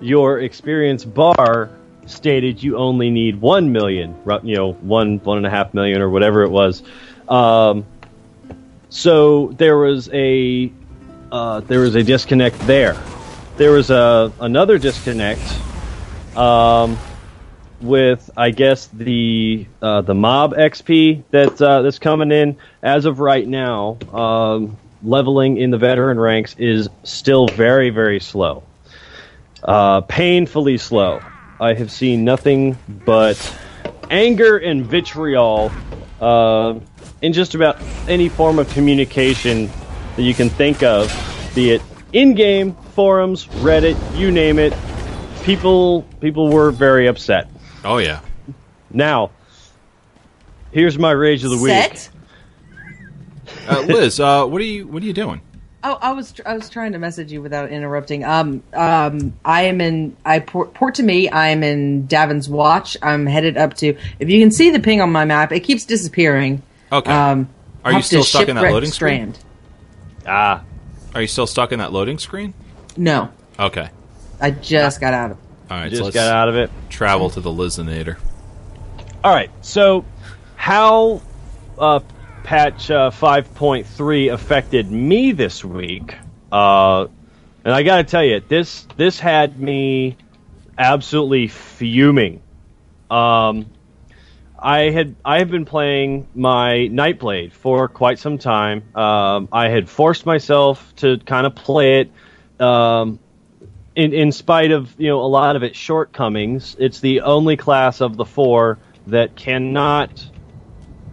your experience bar stated you only need one million, you know, one one and a half million or whatever it was. Um, so there was a uh, there was a disconnect there. There was a another disconnect um, with I guess the uh, the mob XP that uh, that's coming in as of right now. Um, leveling in the veteran ranks is still very very slow, uh, painfully slow. I have seen nothing but anger and vitriol uh, in just about any form of communication that you can think of, be it in-game forums, Reddit, you name it. People people were very upset. Oh yeah. Now, here's my rage of the week. Set. Uh, Liz, uh, what are you what are you doing? Oh, I was I was trying to message you without interrupting. Um, um, I am in. I port, port to me. I'm in Davon's Watch. I'm headed up to. If you can see the ping on my map, it keeps disappearing. Okay. Um, Are you still stuck in that Shipwreck loading screen? Strand. Ah, Are you still stuck in that loading screen? No, Okay. I just got out of. It. All right. just so let's got out of it. travel to the Lizinator. All right. So, how uh, patch uh, 5.3 affected me this week? Uh, and I got to tell you, this this had me absolutely fuming. Um, I had I have been playing my Nightblade for quite some time. Um, I had forced myself to kind of play it. Um, in, in spite of you know a lot of its shortcomings, it's the only class of the four that cannot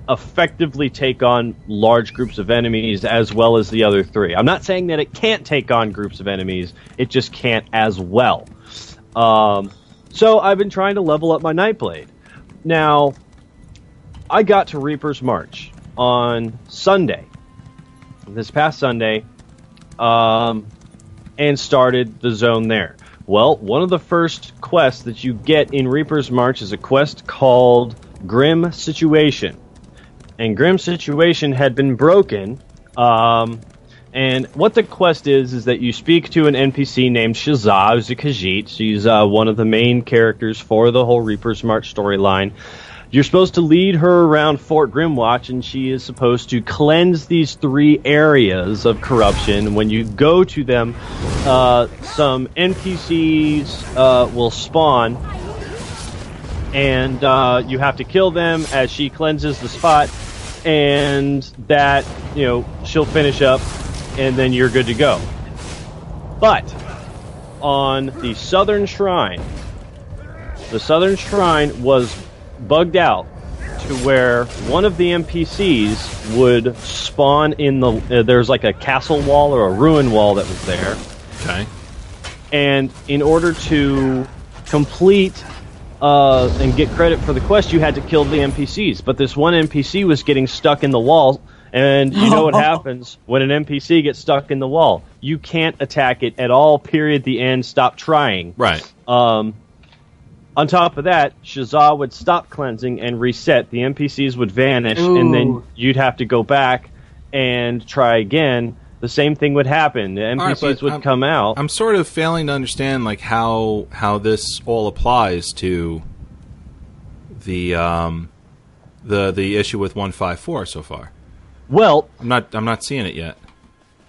effectively take on large groups of enemies as well as the other three. I'm not saying that it can't take on groups of enemies; it just can't as well. Um, so I've been trying to level up my Nightblade. Now, I got to Reaper's March on Sunday, this past Sunday, um, and started the zone there. Well, one of the first quests that you get in Reaper's March is a quest called Grim Situation. And Grim Situation had been broken. Um, and what the quest is, is that you speak to an NPC named a Khajiit. She's uh, one of the main characters for the whole Reaper's March storyline. You're supposed to lead her around Fort Grimwatch, and she is supposed to cleanse these three areas of corruption. When you go to them, uh, some NPCs uh, will spawn, and uh, you have to kill them as she cleanses the spot, and that you know she'll finish up, and then you're good to go. But on the Southern Shrine, the Southern Shrine was bugged out to where one of the NPCs would spawn in the. Uh, there's like a castle wall or a ruin wall that was there, Okay. and in order to complete uh, and get credit for the quest, you had to kill the NPCs. But this one NPC was getting stuck in the wall, and you know what happens when an NPC gets stuck in the wall? You can't attack it at all. Period. The end. Stop trying. Right. Um, on top of that, Shazah would stop cleansing and reset. The NPCs would vanish, and then you'd have to go back and try again. The same thing would happen. The NPCs but would I'm- come out. I'm sort of failing to understand like how how this all applies to the um the the issue with 154 so far. well, I'm not I'm not seeing it yet.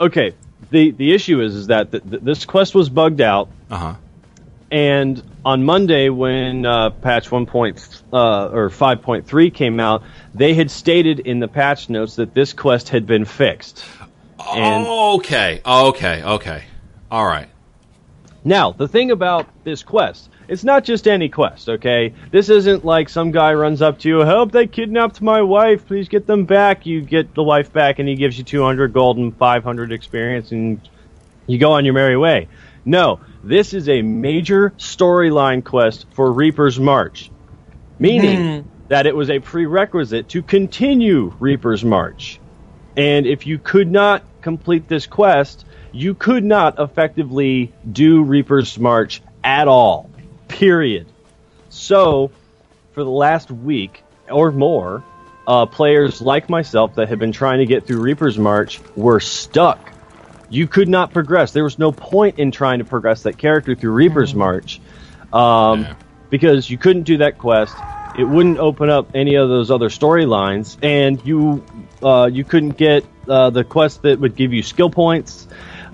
okay. The the issue is is that th- th- this quest was bugged out, Uh-huh. And on Monday when uh, patch 1. Point, uh, or 5.3 came out, they had stated in the patch notes that this quest had been fixed. And- okay. Okay. Okay. All right. Now, the thing about this quest, it's not just any quest, okay? This isn't like some guy runs up to you, help, they kidnapped my wife, please get them back. You get the wife back and he gives you 200 gold and 500 experience and you go on your merry way. No, this is a major storyline quest for Reaper's March, meaning that it was a prerequisite to continue Reaper's March. And if you could not complete this quest, you could not effectively do Reaper's March at all. Period. So, for the last week or more, uh, players like myself that have been trying to get through Reaper's March were stuck. You could not progress. There was no point in trying to progress that character through Reaper's March um, Yeah. because you couldn't do that quest. It wouldn't open up any of those other storylines, and you uh, you couldn't get uh, the quest that would give you skill points.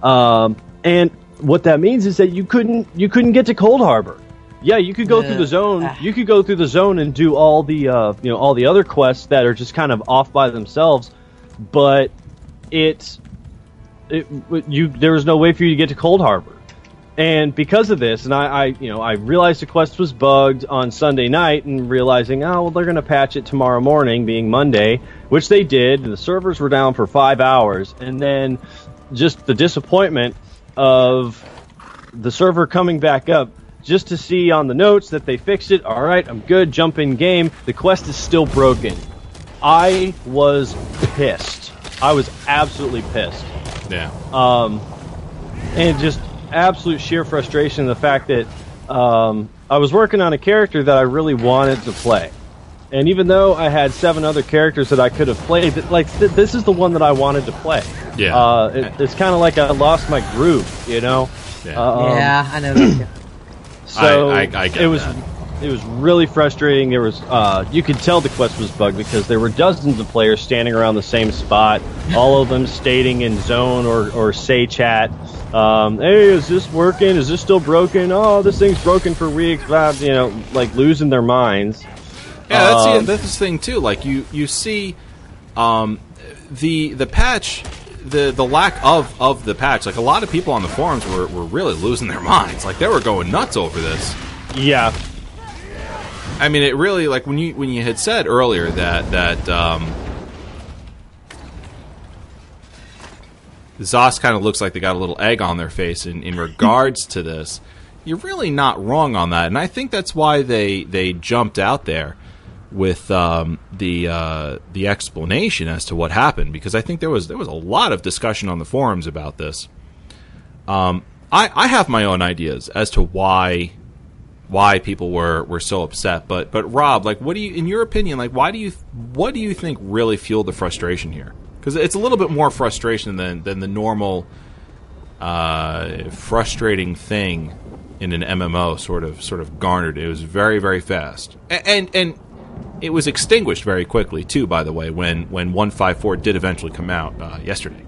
Um, and what that means is that you couldn't you couldn't get to Coldharbour. Yeah, you could go through the zone. Ah. You could go through the zone and do all the uh, you know all the other quests that are just kind of off by themselves, but it it you there was no way for you to get to Coldharbour. And because of this, and I, I, you know, I realized the quest was bugged on Sunday night, and realizing, oh, well, they're going to patch it tomorrow morning, being Monday, which they did. And the servers were down for five hours, and then just the disappointment of the server coming back up just to see on the notes that they fixed it. All right, I'm good. Jump in game. The quest is still broken. I was pissed. I was absolutely pissed. Yeah. Um, and just absolute sheer frustration. The fact that um, I was working on a character that I really wanted to play, and even though I had seven other characters that I could have played, like th- this is the one that I wanted to play. Yeah. Uh, it, it's kind of like I lost my groove, you know. Yeah. Um, yeah, I know. That. So I- I- I get it was that. It was really frustrating. There was uh, you could tell the quest was bugged because there were dozens of players standing around the same spot, all of them stating in zone or, or say chat, um, "Hey, is this working? Is this still broken? Oh, this thing's broken for weeks." Blah, you know, like losing their minds. Yeah, that's Um, the, that's the thing too. Like you, you see, um, the the patch, the the lack of of the patch. Like a lot of people on the forums were, were really losing their minds. Like they were going nuts over this. Yeah, I mean, it really like when you when you had said earlier that that um, Zos kind of looks like they got a little egg on their face in, in regards to this. You're really not wrong on that, and I think that's why they they jumped out there with um, the uh, the explanation as to what happened because I think there was there was a lot of discussion on the forums about this. Um, I I have my own ideas as to why why people were, were so upset. But but Rob, like, what do you, in your opinion, like, why do you, what do you think really fueled the frustration here? Because it's a little bit more frustration than than the normal, uh, frustrating thing in an MMO sort of sort of garnered. It was very very fast, A- and and it was extinguished very quickly too. By the way, when when one five four did eventually come out uh, yesterday.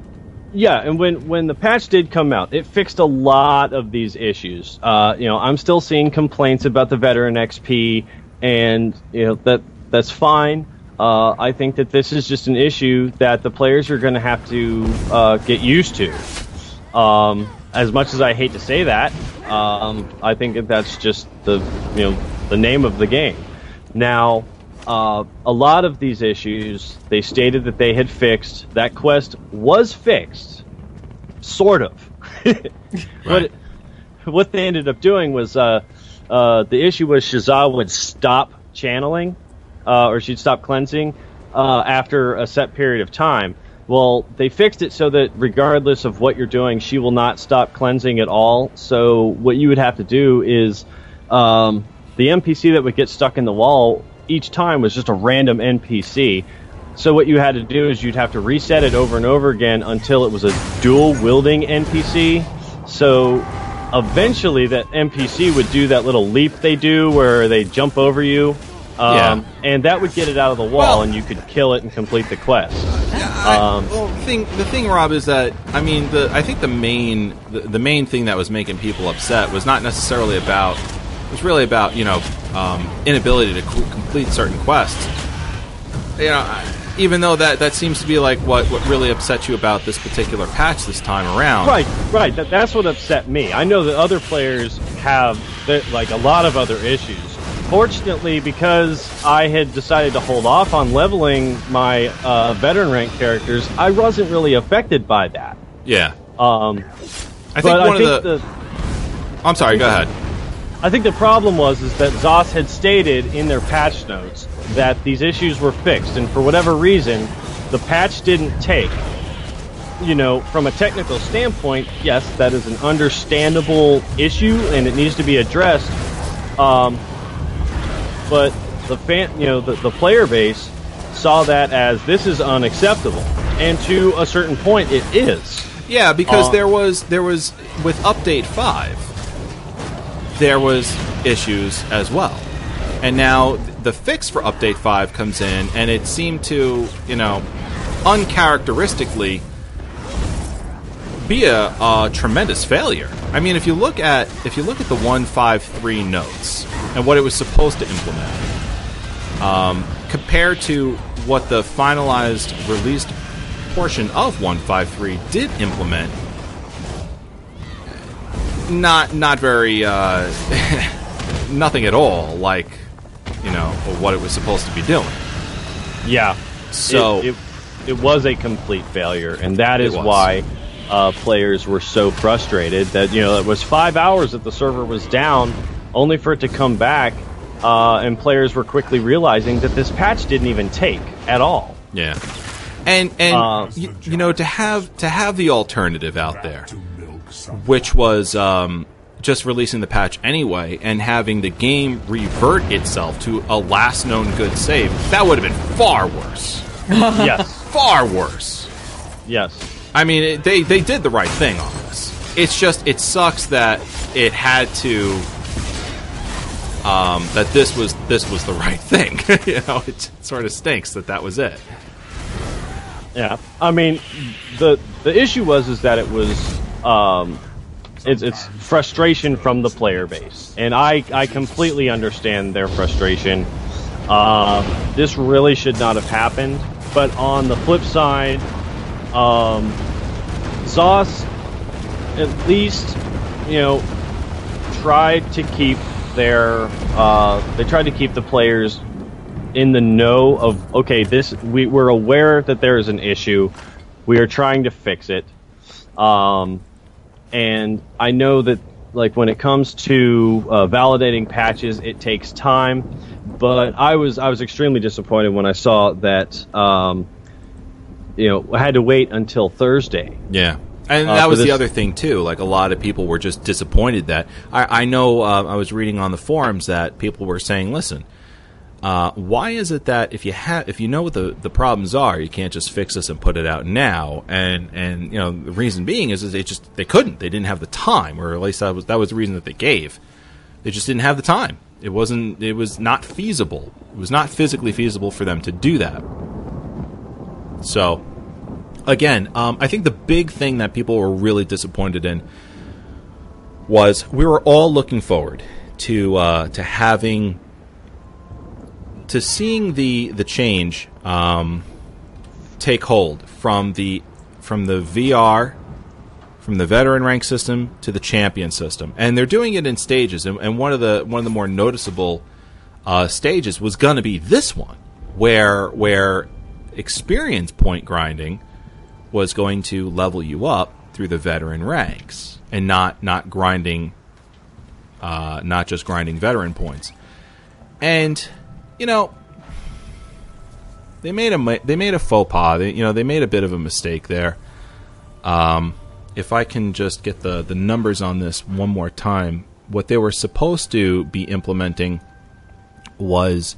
Yeah, and when when the patch did come out, it fixed a lot of these issues. Uh, you know, I'm still seeing complaints about the veteran XP, and you know that that's fine. Uh, I think that this is just an issue that the players are going to have to uh, get used to. Um, as much as I hate to say that, um, I think that that's just the you know the name of the game. Now, uh, a lot of these issues they stated that they had fixed. That quest was fixed, sort of. Right. What what they ended up doing was uh, uh, the issue was Shazah would stop channeling, uh, or she'd stop cleansing uh, after a set period of time. Well, they fixed it so that regardless of what you're doing, she will not stop cleansing at all. So what you would have to do is um, the NPC that would get stuck in the wall each time was just a random NPC. So what you had to do is you'd have to reset it over and over again until it was a dual wielding NPC. So eventually that NPC would do that little leap they do where they jump over you. Um, Yeah. And that would get it out of the wall, Well- and you could kill it and complete the quest. I- Um, well, the thing, the thing, Rob, is that I mean, the I think the main the, the main thing that was making people upset was not necessarily about. It was really about you know um, inability to co- complete certain quests. You know, even though that that seems to be like what what really upset you about this particular patch this time around. Right, right. That, that's what upset me. I know that other players have like a lot of other issues. Fortunately, because I had decided to hold off on leveling my uh, veteran rank characters, I wasn't really affected by that. Yeah. Um, I think one I think of the, the I'm sorry. Go ahead. I think the problem was is that Zos had stated in their patch notes that these issues were fixed, and for whatever reason, the patch didn't take. You know, from a technical standpoint, yes, that is an understandable issue, and it needs to be addressed. Um, but the fan, you know, the, the player base saw that as this is unacceptable, and to a certain point, it is. Yeah, because Uh, there was there was with update five, there was issues as well, and now the fix for update five comes in, and it seemed to you know uncharacteristically be a, a tremendous failure. I mean, if you look at if you look at the one five three notes and what it was supposed to implement, um, compared to what the finalized released portion of 153 did implement not not very uh, nothing at all like you know what it was supposed to be doing Yeah. So- it, it, it was a complete failure, and that is why uh, players were so frustrated that you know it was five hours that the server was down, only for it to come back, uh, and players were quickly realizing that this patch didn't even take at all. yeah And and Um, you, you know to have to have the alternative out there, which was um, just releasing the patch anyway and having the game revert itself to a last known good save, that would have been far worse. yes, Far worse. yes. I mean, it, they they did the right thing on this. It's just it sucks that it had to. Um, that this was this was the right thing. you know, it sort of stinks that that was it. Yeah, I mean, the the issue was is that it was um, it's it's frustration from the player base, and I I completely understand their frustration. Um, this really should not have happened, but on the flip side, um, Zos at least you know tried to keep their uh, they tried to keep the players in the know of okay this we, we're aware that there is an issue. We are trying to fix it. Um, and i know that like when it comes to uh, validating patches it takes time but i was i was extremely disappointed when i saw that um, you know i had to wait until thursday Yeah. And Uh, that for was the other thing too. Like a lot of people were just disappointed that I, I know. Uh, I was reading on the forums that people were saying, "Listen, uh, why is it that if you have if you know what the, the problems are, you can't just fix this and put it out now?" And and you know the reason being is, is they just they couldn't. They didn't have the time, or at least that was that was the reason that they gave. They just didn't have the time. It wasn't. It was not feasible. It was not physically feasible for them to do that. So again, um, I think the big thing that people were really disappointed in was we were all looking forward to uh, to having to seeing the the change um, take hold from the from the VR from the veteran rank system to the champion system, and they're doing it in stages. And, and one of the one of the more noticeable uh, stages was going to be this one, where where experience point grinding was going to level you up through the veteran ranks and not not grinding uh, not just grinding veteran points and you know they made a they made a faux pas. They, you know they made a bit of a mistake there. Um, if I can just get the the numbers on this one more time what they were supposed to be implementing was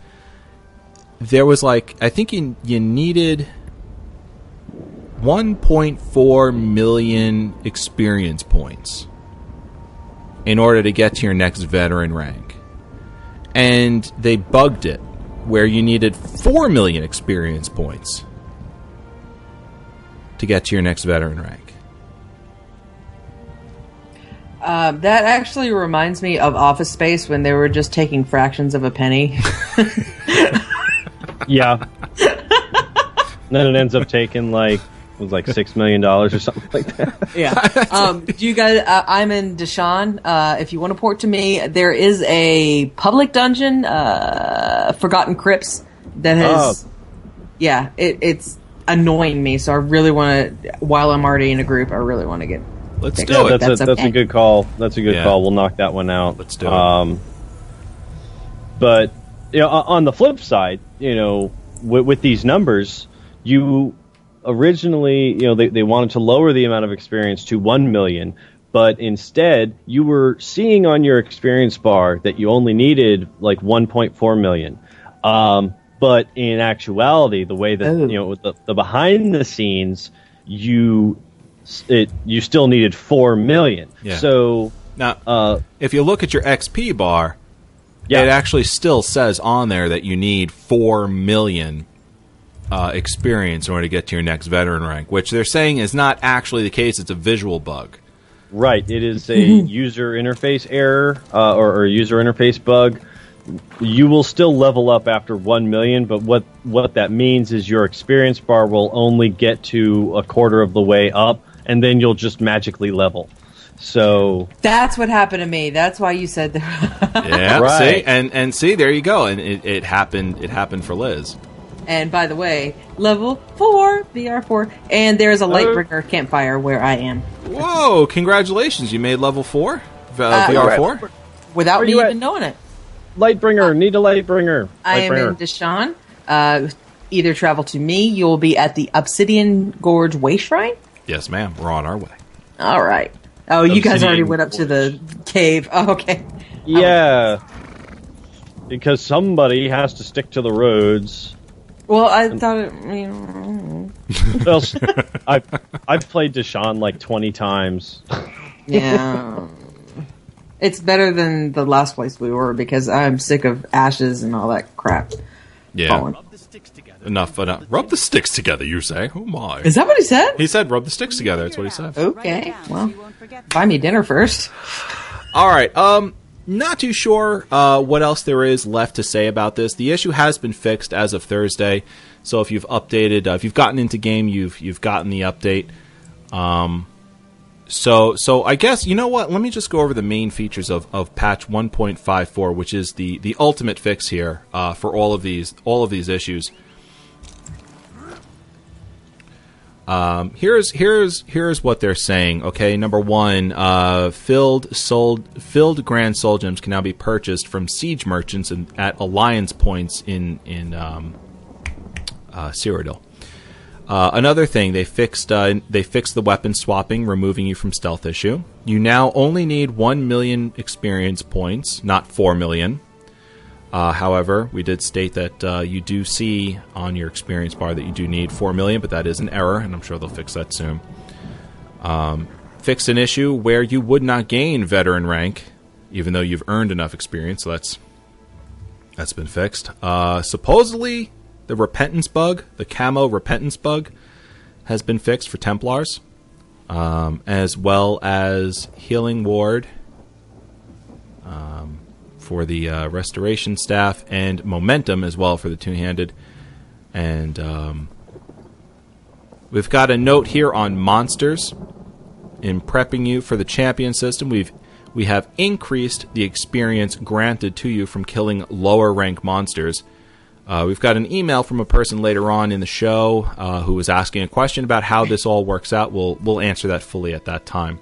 there was like I think you you needed 1.4 million experience points in order to get to your next veteran rank. And they bugged it where you needed 4 million experience points to get to your next veteran rank. Uh, that actually reminds me of Office Space when they were just taking fractions of a penny. yeah then it ends up taking like it was like six million dollars or something like that yeah. Um, do you guys? Uh, I'm in Deshaan. Uh, if you want to port to me, there is a public dungeon, uh, Forgotten Crypts, that has. Yeah, it, it's annoying me. So I really want to. While I'm already in a group, I really want to get. Let's Take do it. it. that's, That's a, that's okay. a good call. That's a good Yeah. call. We'll knock that one out. Let's do it. Um, but you know, on the flip side, you know, with, with these numbers, you originally, you know, they, they wanted to lower the amount of experience to one million, but instead, you were seeing on your experience bar that you only needed like 1.4 million. Um, but in actuality, the way that you know, the, the behind the scenes, you it you still needed four million. Yeah. So Now, uh, if you look at your XP bar, Yeah. it actually still says on there that you need 4 million uh, experience in order to get to your next veteran rank, which they're saying is not actually the case. It's a visual bug. Right. It is a user interface error uh, or, or user interface bug. You will still level up after one million, but what what that means is your experience bar will only get to a quarter of the way up, and then you'll just magically level. So That's what happened to me. That's why you said that. Yeah, Right. see, and and see, there you go, and it, it happened. It happened for Liz. And by the way, level four, VR four, and there is a Lightbringer campfire where I am. Whoa! Congratulations, you made level four, uh, Uh, VR four. Without me even at? knowing it. Lightbringer, need a Lightbringer. I am in Lightbringer. Deshaan. Uh, either travel to me, you will be at the Obsidian Gorge Way Shrine. Yes, ma'am. We're on our way. All right. Oh, you guys already went up to the cave. Oh, okay. Yeah. Because somebody has to stick to the roads. Well, I thought it. You know, Well, I've, I've played Deshaan like 20 times. yeah. it's better than the last place we were because I'm sick of ashes and all that crap. Yeah. falling. Enough. Enough. Rub the sticks together. You say? Oh my. Is that what he said? He said, "Rub the sticks together." That's what he said. Okay. Well, buy me dinner first. All right. Um, not too sure uh, what else there is left to say about this. The issue has been fixed as of Thursday, so if you've updated, uh, if you've gotten into game, you've you've gotten the update. Um, so so I guess you know what? Let me just go over the main features of, of patch 1.54, which is the the ultimate fix here uh, for all of these all of these issues. Um, here's here's here's what they're saying. Okay, number one, uh, filled sold filled grand soul gems can now be purchased from siege merchants and at alliance points in in um, uh, Cyrodiil. Uh, another thing they fixed uh, they fixed the weapon swapping, removing you from stealth issue. You now only need one million experience points, not four million. Uh, however, we did state that uh, you do see on your experience bar that you do need 4 million, but that is an error, and I'm sure they'll fix that soon. Um, fix an issue where you would not gain veteran rank, even though you've earned enough experience, so that's that's been fixed. Uh, supposedly, the repentance bug, the camo repentance bug, has been fixed for Templars, um, as well as healing ward for the uh, restoration staff and momentum as well for the two-handed. And um, we've got a note here on monsters. In prepping you for the champion system, we've we have increased the experience granted to you from killing lower rank monsters. Uh, we've got an email from a person later on in the show uh, who was asking a question about how this all works out. We'll we'll answer that fully at that time.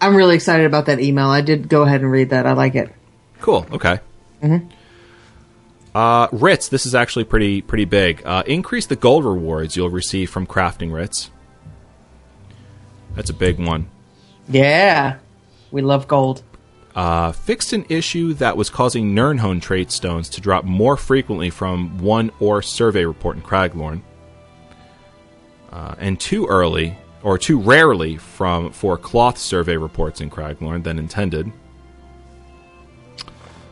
I'm really excited about that email. I did go ahead and read that. I like it. Cool. Okay. Uh, writs. This is actually pretty pretty big. Uh, increase the gold rewards you'll receive from crafting writs. That's a big one. Yeah. We love gold. Uh, fixed an issue that was causing Nirnhone trait stones to drop more frequently from one or survey report in Craglorn, uh, and too early or too rarely from for cloth survey reports in Craglorn than intended.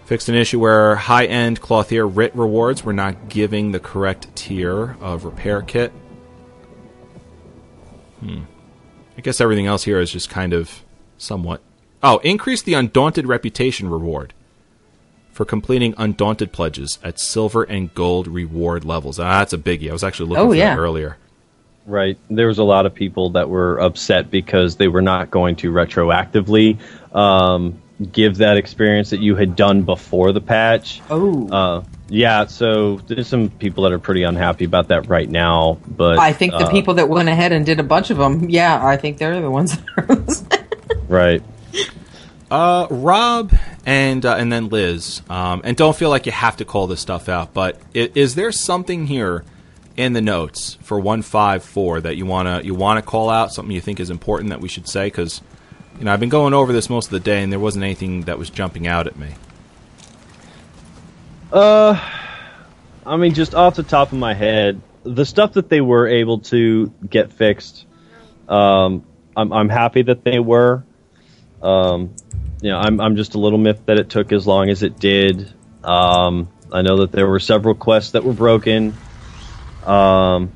Fixed an issue where high end clothier writ rewards were not giving the correct tier of repair kit. Hmm. I guess everything else here is just kind of somewhat. Oh, increase the Undaunted Reputation reward for completing Undaunted pledges at silver and gold reward levels. Ah, that's a biggie. I was actually looking Oh, for yeah. that earlier. Right. There was a lot of people that were upset because they were not going to retroactively um, give that experience that you had done before the patch. Oh. Uh, yeah, so there's some people that are pretty unhappy about that right now. But I think the uh, people that went ahead and did a bunch of them, yeah, I think they're the ones that are. right. Uh, Rob and uh, and then Liz, um, and don't feel like you have to call this stuff out, but is, is there something here in the notes for one five four that you wanna you wanna call out? Something you think is important that we should say? Because you know I've been going over this most of the day, and there wasn't anything that was jumping out at me. Uh, I mean, just off the top of my head, the stuff that they were able to get fixed, um, I'm, I'm happy that they were. Um, you know, I'm, I'm just a little miffed that it took as long as it did. Um, I know that there were several quests that were broken. Um,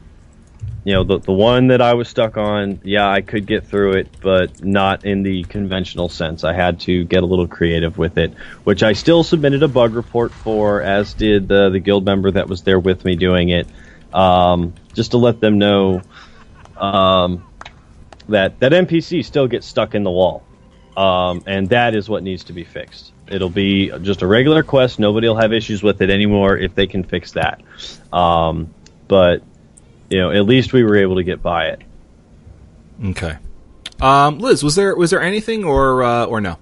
you know, the the one that I was stuck on, yeah, I could get through it, but not in the conventional sense. I had to get a little creative with it, which I still submitted a bug report for, as did the the guild member that was there with me doing it, um, just to let them know um, that that NPC still gets stuck in the wall, um, and that is what needs to be fixed. It'll be just a regular quest. Nobody will have issues with it anymore if they can fix that. Um, but you know, at least we were able to get by it. Okay. Um, Liz, was there was there anything or uh, or no?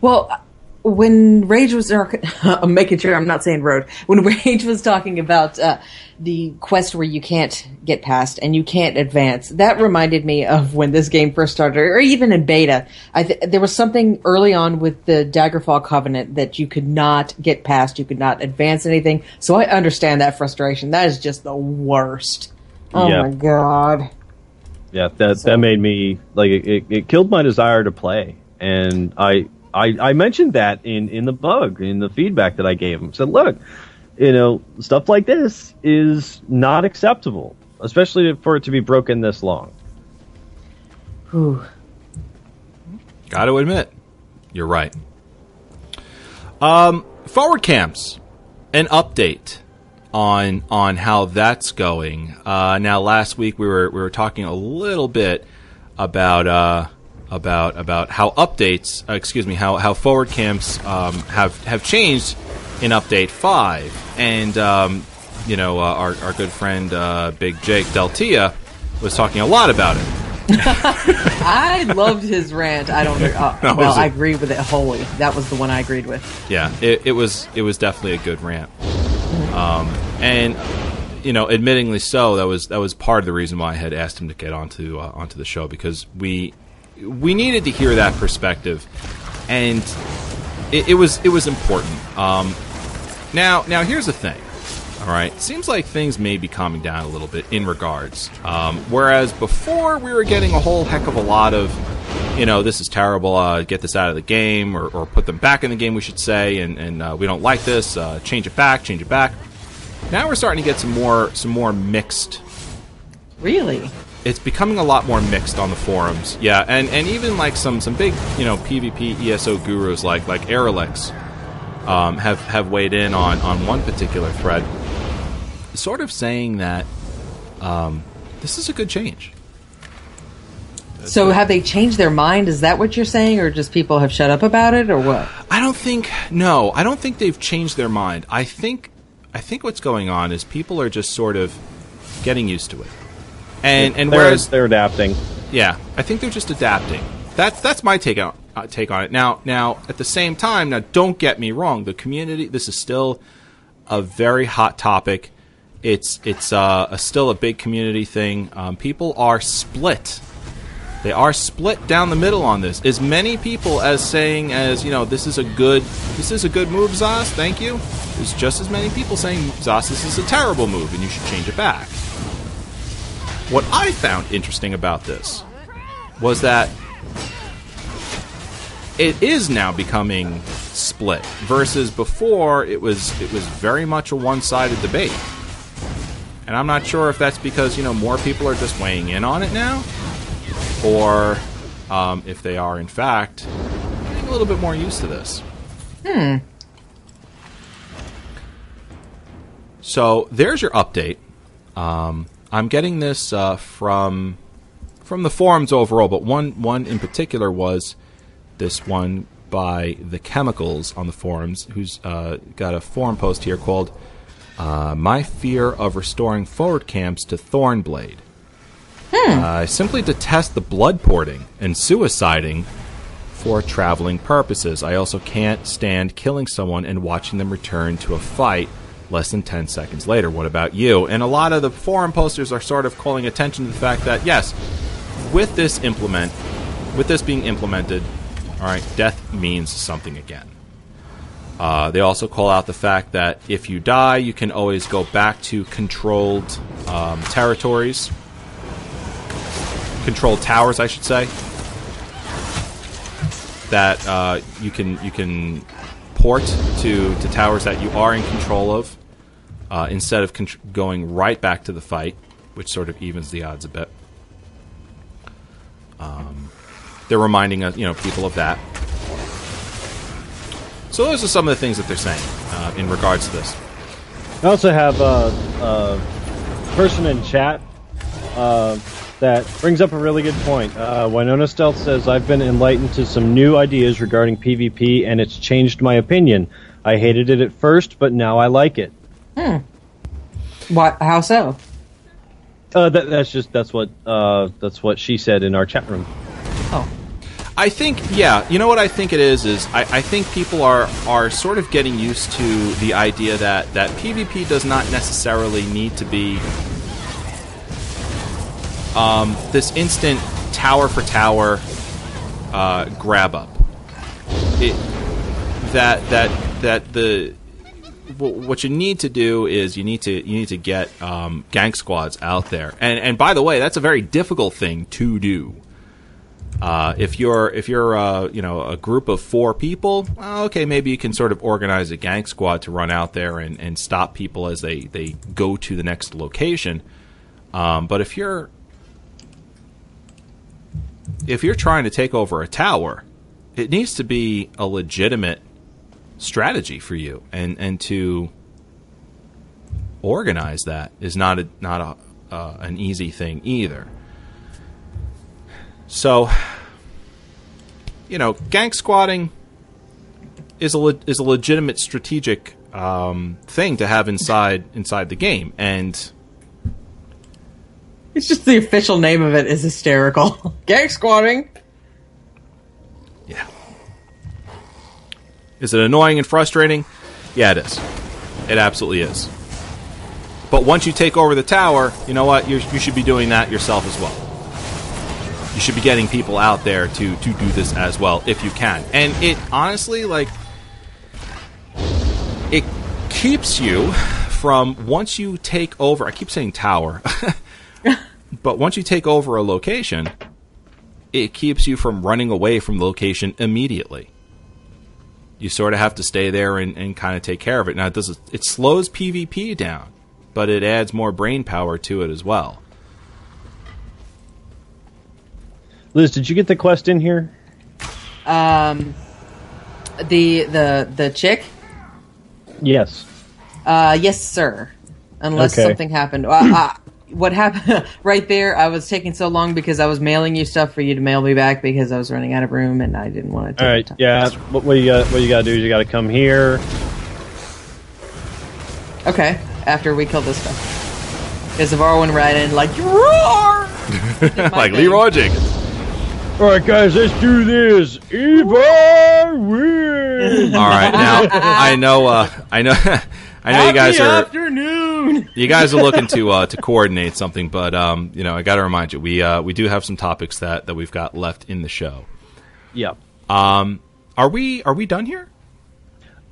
Well, when Rage was, I'm making sure I'm not saying road. When Rage was talking about uh, the quest where you can't get past and you can't advance, that reminded me of when this game first started, or even in beta. I th- there was something early on with the Daggerfall Covenant that you could not get past, you could not advance anything. So I understand that frustration. That is just the worst. Oh Yeah. my god. Yeah, that that made me like it, it, it killed my desire to play, and I, I I mentioned that in in the bug in the feedback that I gave him. Said, look, you know, stuff like this is not acceptable, especially for it to be broken this long. Whew. Got to admit, you're right. Um, forward camps, an update on on how that's going. Uh, now, last week we were we were talking a little bit about uh, about about how updates, uh, excuse me, how how forward camps um, have have changed in update five, and um, you know uh, our our good friend uh, Big Jake Deltia was talking a lot about it. I loved his rant. I don't. Uh, No, well, I agree with it wholly. That was the one I agreed with. Yeah, it, it was it was definitely a good rant, um, and you know, admittingly so, that was that was part of the reason why I had asked him to get onto uh, onto the show because we we needed to hear that perspective, and it, it was it was important. Um, now now here's the thing. All right, seems like things may be calming down a little bit in regards. Um, whereas before we were getting a whole heck of a lot of, you know, this is terrible. Uh, get this out of the game, or, or put them back in the game. We should say, and and uh, we don't like this. Uh, change it back. Change it back. Now we're starting to get some more some more mixed Really? it's becoming a lot more mixed on the forums. Yeah, and, and even like some, some big you know PvP ESO gurus like like Aerolix um, have have weighed in on on one particular thread, sort of saying that um, this is a good change. So have they changed their mind? Is that what you're saying, or just people have shut up about it, or what? I don't think no, I don't think they've changed their mind. I think I think what's going on is people are just sort of getting used to it. And and They're, whereas they're adapting. Yeah, I think they're just adapting. That's that's my take on uh, take on it. Now now at the same time, now don't get me wrong. The community, this is still a very hot topic. It's it's uh, a, still a big community thing. Um, people are split. They are split down the middle on this. As many people as saying as you know, this is a good this is a good move, Zos. Thank you. There's just as many people saying Zos, this is a terrible move, and you should change it back. What I found interesting about this was that it is now becoming split versus before it was it was very much a one-sided debate. And I'm not sure if that's because, you know, more people are just weighing in on it now or um, if they are in fact getting a little bit more used to this. Hmm. So there's your update. Um, I'm getting this uh, from from the forums overall, but one one in particular was this one by the chemicals on the forums, who's uh, got a forum post here called uh, "My Fear of Restoring Forward Camps to Thornblade." Uh, I simply detest the blood porting and suiciding for traveling purposes. I also can't stand killing someone and watching them return to a fight less than 10 seconds later. What about you? And a lot of the forum posters are sort of calling attention to the fact that, yes, with this implement, with this being implemented, all right, death means something again. Uh, they also call out the fact that if you die, you can always go back to controlled um, territories, controlled towers, I should say. That uh, you can you can port to to towers that you are in control of, uh, instead of going right back to the fight, which sort of evens the odds a bit. Um, they're reminding us, you know, people of that. So those are some of the things that they're saying uh, in regards to this. I also have a, a person in chat uh, that brings up a really good point. Uh, Winona Stealth says, I've been enlightened to some new ideas regarding PvP, and it's changed my opinion. I hated it at first, but now I like it. Hmm. What? How so? Uh, that, that's just that's what uh, that's what she said in our chat room. Oh, I think, yeah, you know what I think it is is I, I think people are are sort of getting used to the idea that that PvP does not necessarily need to be um, this instant tower for tower uh, grab up. It, that that that the what you need to do is you need to you need to get um, gank squads out there, and and by the way, that's a very difficult thing to do. Uh, if you're if you're uh, you know a group of four people, well, okay, maybe you can sort of organize a gank squad to run out there and, and stop people as they, they go to the next location. Um, but if you're if you're trying to take over a tower, it needs to be a legitimate strategy for you, and and to organize that is not a, not a uh, an easy thing either. So, you know, gank squatting is a le- is a legitimate strategic um, thing to have inside inside the game, and It's just the official name of it is hysterical. Gang squatting. yeah, is it annoying and frustrating? Yeah, it is. It absolutely is. But once you take over the tower, you know what? you you should be doing that yourself as well. You should be getting people out there to to do this as well if you can. And it honestly like it keeps you from once you take over. I keep saying tower, but once you take over a location, it keeps you from running away from the location immediately. You sort of have to stay there and, and kind of take care of it. Now it does it slows PvP down, but it adds more brain power to it as well. Liz, did you get the quest in here? Um, the the the chick. Yes. Uh, yes, sir. Unless Okay. something happened. Uh, uh, what happened right there? I was taking so long because I was mailing you stuff for you to mail me back because I was running out of room and I didn't want to. Take All the time. Yeah. What, what you got? What you got to do is you got to come here. Okay. After we kill this guy. Because Zavar went right in like roar. like thing. Leeroy Jenkins. All right, guys, let's do this. Evarwyn. All right, now I know, uh, I know, I know you guys are afternoon. you guys are looking to uh, to coordinate something, but um, you know, I got to remind you, we uh, we do have some topics that that we've got left in the show. Yeah. Um, are we are we done here?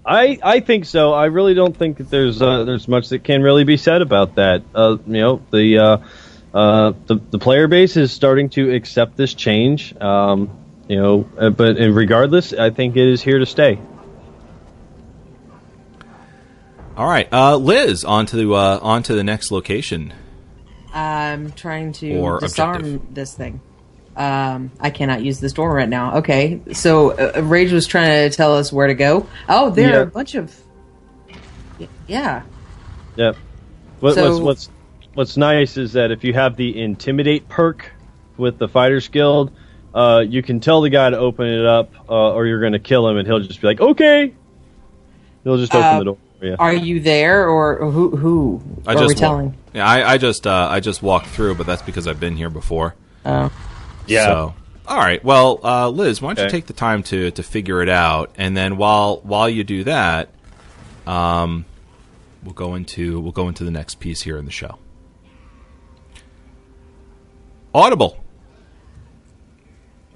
I, I think so. I really don't think that there's uh, there's much that can really be said about that. Uh, you know, the, uh, uh, the the player base is starting to accept this change. Um, you know, uh, but uh, regardless, I think it is here to stay. All right, uh, Liz, on to uh, on to the next location. I'm trying to Or disarm objective. this thing. Um, I cannot use this door right now. Okay, so uh, Rage was trying to tell us where to go. Oh, there Yeah. are a bunch of. Y- Yeah. Yep. What, So- what's what's what's nice is that if you have the intimidate perk with the fighters guild, uh, you can tell the guy to open it up, uh, or you're going to kill him, and he'll just be like, "Okay." He'll just open Uh, the door. for you. Are you there, or who? Who I are just we wa- telling? Yeah, I, I just uh, I just walked through, but that's because I've been here before. Oh, Yeah. So, all right. Well, uh, Liz, why don't you take the time to to figure it out, and then while while you do that, um, we'll go into we'll go into the next piece here in the show. Audible.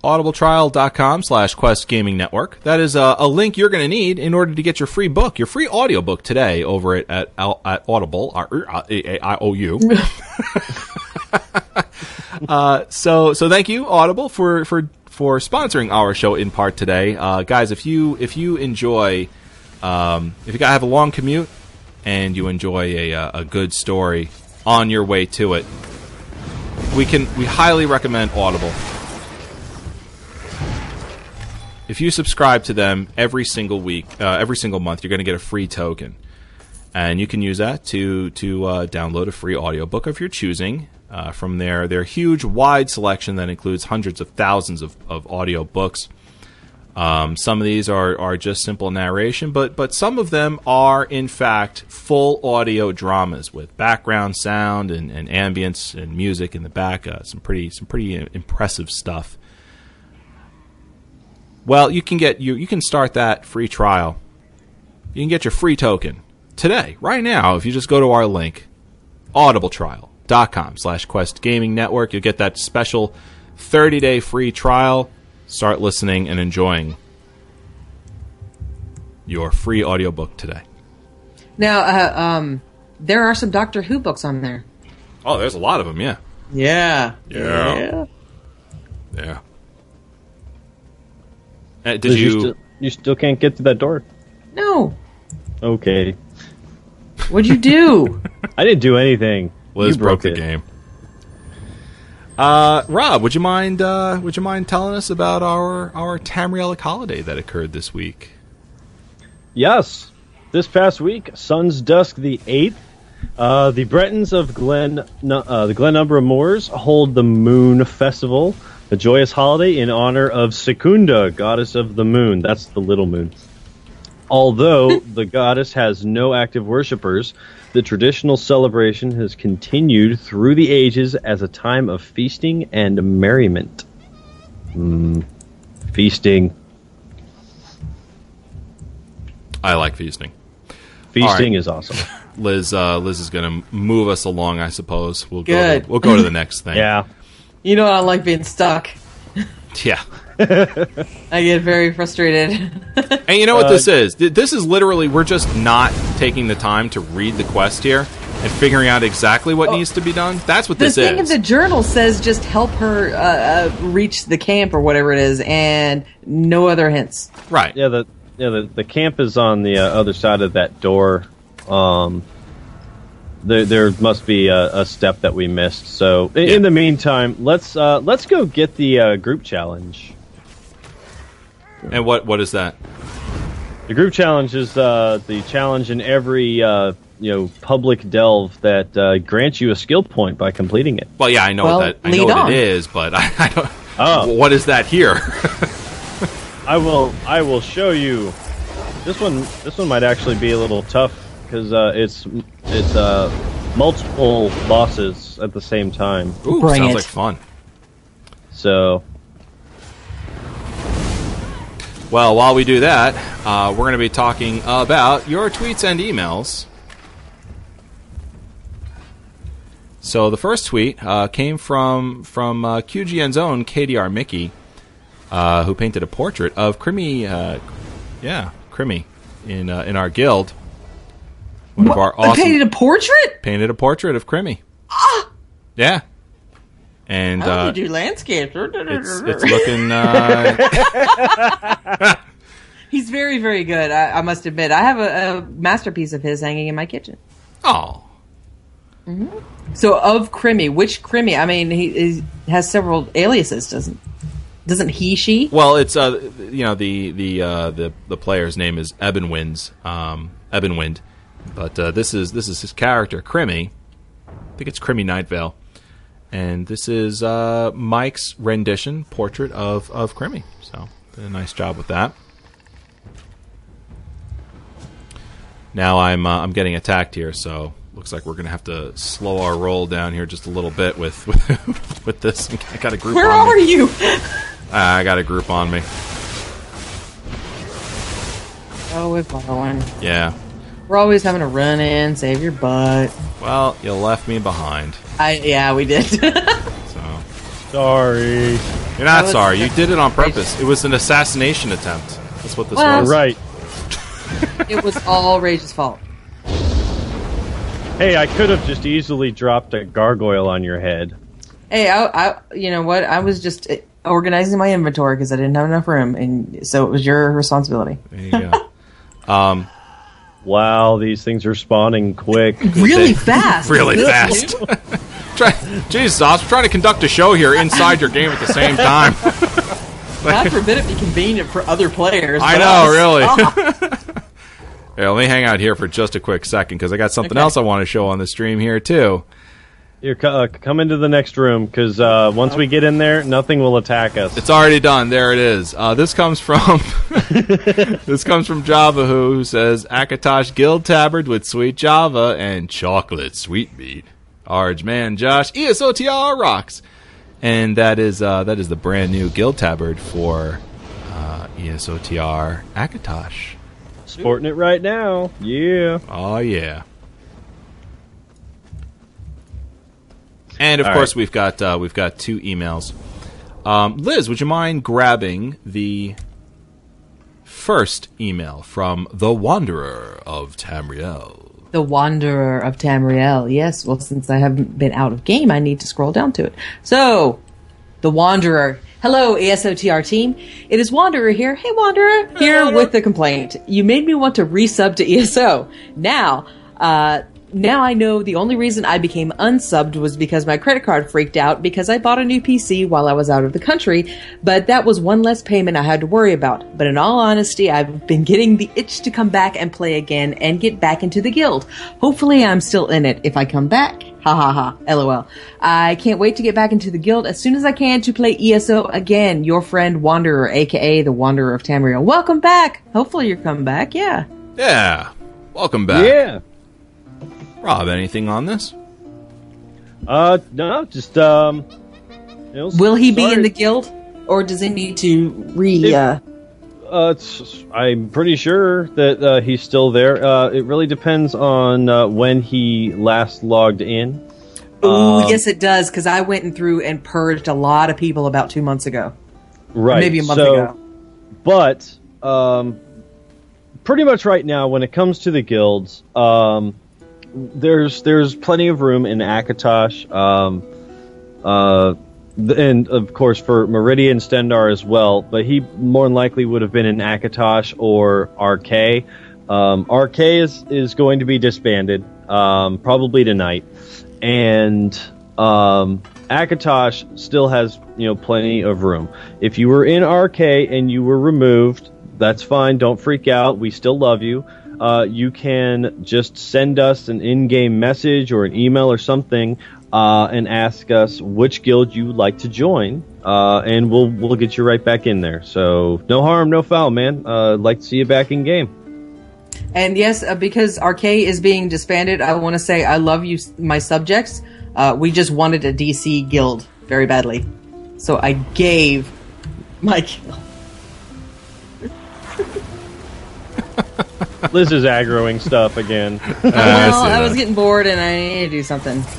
audibletrial.com slash quest gaming network. That is a, a link you're going to need in order to get your free book your free audiobook today over at at, at audible uh, uh, uh, so so thank you audible for for for sponsoring our show in part today. Uh, guys if you if you enjoy um, if you got have a long commute and you enjoy a, uh, a good story on your way to it we can we highly recommend audible. If you subscribe to them every single week, uh, every single month, you're going to get a free token, and you can use that to to uh, download a free audiobook of your choosing. Uh, from their their huge, wide selection that includes hundreds of thousands of, of audio books. Um, some of these are, are just simple narration, but but some of them are in fact full audio dramas with background sound and, and ambience and music in the back. Uh, some pretty some pretty impressive stuff Well, you can get you you can start that free trial. You can get your free token today, right now, if you just go to our link, audibletrial.com slash quest gaming network. You'll get that special 30 day free trial. Start listening and enjoying your free audiobook today. Now, uh, um, there are some Doctor Who books on there. Oh, there's a lot of them, yeah. Yeah. Yeah. Yeah. Uh, did Liz, you? still, you still can't get to that door? No. Okay. What'd you do? I didn't do anything. Liz You broke the it. game. Uh, Rob, would you mind? Uh, would you mind telling us about our our Tamrielic holiday that occurred this week? Yes. This past week, Sun's Dusk the 8th, uh, the Bretons of Glen, uh, the Glenumbra Moors hold the Moon Festival, a joyous holiday in honor of Secunda, goddess of the moon. That's the little moon. Although the goddess has no active worshippers, the traditional celebration has continued through the ages as a time of feasting and merriment. Mm, feasting. I like feasting. Feasting right. is awesome. Liz, uh, Liz is going to move us along, I suppose. We'll go. Good. To, we'll go to the next thing. Yeah. you know I like being stuck. Yeah. I get very frustrated. And you know what this is? This is literally we're just not taking the time to read the quest here and figuring out exactly what needs to be done. That's what the this thing in is. the journal says just help her uh, uh, reach the camp or whatever it is, and no other hints. right. Yeah, the yeah the, the camp is on the uh, other side of that door. Um, there there must be a, a step that we missed. So in, Yeah. in the meantime, let's uh, let's go get the uh, group challenge. And what what is that? The group challenge is uh, the challenge in every uh, you know public delve that uh, grants you a skill point by completing it. Well, yeah, I know Well, what that. I know what it is, but I, I don't. Oh. What is that here? I will I will show you. This one this one might actually be a little tough because uh, it's it's uh, multiple bosses at the same time. Ooh, Bring sounds it. like fun. So Well, while we do that, uh, we're going to be talking about your tweets and emails. So the first tweet uh, came from from uh, QGN's own KDR Mickey, uh, who painted a portrait of Crimmy, uh, yeah, Crimmy, in uh, in our guild. One of our awesome painted a portrait. painted a portrait of Crimmy. Yeah, and How uh, do landscapes? it's it's looking. Uh, He's very, very good. I, I must admit, I have a, a masterpiece of his hanging in my kitchen. oh, So, of Crimmy, which Crimmy? I mean, he, he has several aliases, doesn't? Doesn't he? She? Well, it's uh, you know, the the uh, the the player's name is Ebenwind, um, Ebenwind, but uh, this is this is his character, Crimmy. I think it's Crimmy Nightvale, and this is uh, Mike's rendition portrait of of Crimmy. So, did a nice job with that. Now I'm uh, I'm getting attacked here, so looks like we're gonna have to slow our roll down here just a little bit with with, with this. I got a group. Where on me. are you? Ah, I got a group on me. Oh, we're following. Yeah. We're always having to run in, save your butt. Well, you left me behind. I yeah, we did. So sorry. you're not was- sorry. You did it on purpose. It was an assassination attempt. That's what this Well- was. Right. it was all Rage's fault. Hey, I could have just easily dropped a gargoyle on your head. Hey, I, I, you know what? I was just uh, organizing my inventory because I didn't have enough room, and so it was your responsibility. There you go. Wow, these things are spawning quick. Really fast. really fast. Try, Jesus, I was trying to conduct a show here inside your game at the same time. God forbid it be convenient for other players. I but know, us. really. Here, let me hang out here for just a quick second because I got something Okay. else I want to show on the stream here too. Here, co- uh, come into the next room because uh, once we get in there, nothing will attack us. It's already done. There it is. Uh, this comes from this comes from Java who, who says Akatosh Guild Tabard with sweet Java and chocolate sweetmeat. Arge man, Josh ESOTR rocks, and that is uh, that is the brand new Guild Tabard for uh, ESOTR Akatosh. Sporting it right now. Yeah. Oh yeah. And of All course, right. we've got uh, we've got two emails. Um, Liz, would you mind grabbing the first email from the Wanderer of Tamriel? The Wanderer of Tamriel. Yes, well, since I haven't been out of game, I need to scroll down to it. So, The Wanderer. Hello, E ASOTR team. It is Wanderer here. Hey, Wanderer. Here with the complaint. You made me want to resub to ESO. Now, uh, now I know the only reason I became unsubbed was because my credit card freaked out because I bought a new PC while I was out of the country, but that was one less payment I had to worry about. But in all honesty, I've been getting the itch to come back and play again and get back into the guild. Hopefully I'm still in it if I come back. Ha ha ha. LOL. I can't wait to get back into the guild as soon as I can to play ESO again. Your friend Wanderer, aka the Wanderer of Tamriel. Welcome back. Hopefully you're coming back. Yeah. Yeah. Welcome back. Yeah. Rob, anything on this? Uh, no, just um. you Will he be sorry. in the guild? Or does he need to re, If- uh, Uh, it's, I'm pretty sure that uh, he's still there. Uh, it really depends on uh, when he last logged in. Ooh, Um, yes, it does. Because I went and through and purged a lot of people about two months ago, Right. maybe a month so, ago. But um, pretty much right now, when it comes to the guilds, um, there's there's plenty of room in Akatosh, um, uh, and of course for Meridian Stendarr as well. But he more than likely would have been in Akatosh or RK. Um, RK is is going to be disbanded um, probably tonight, and um, Akatosh still has you know plenty of room. If you were in RK and you were removed, that's fine. Don't freak out. We still love you. Uh, you can just send us an in-game message or an email or something uh, and ask us which guild you would like to join, uh, and we'll we'll get you right back in there. So no harm, no foul, man. Uh, like to see you back in game. And yes, uh, because RK is being disbanded, I want to say I love you, my subjects. Uh, we just wanted a DC guild very badly, so I gave my guild. Liz is aggroing stuff again. Well, see I was getting bored and I needed to do something.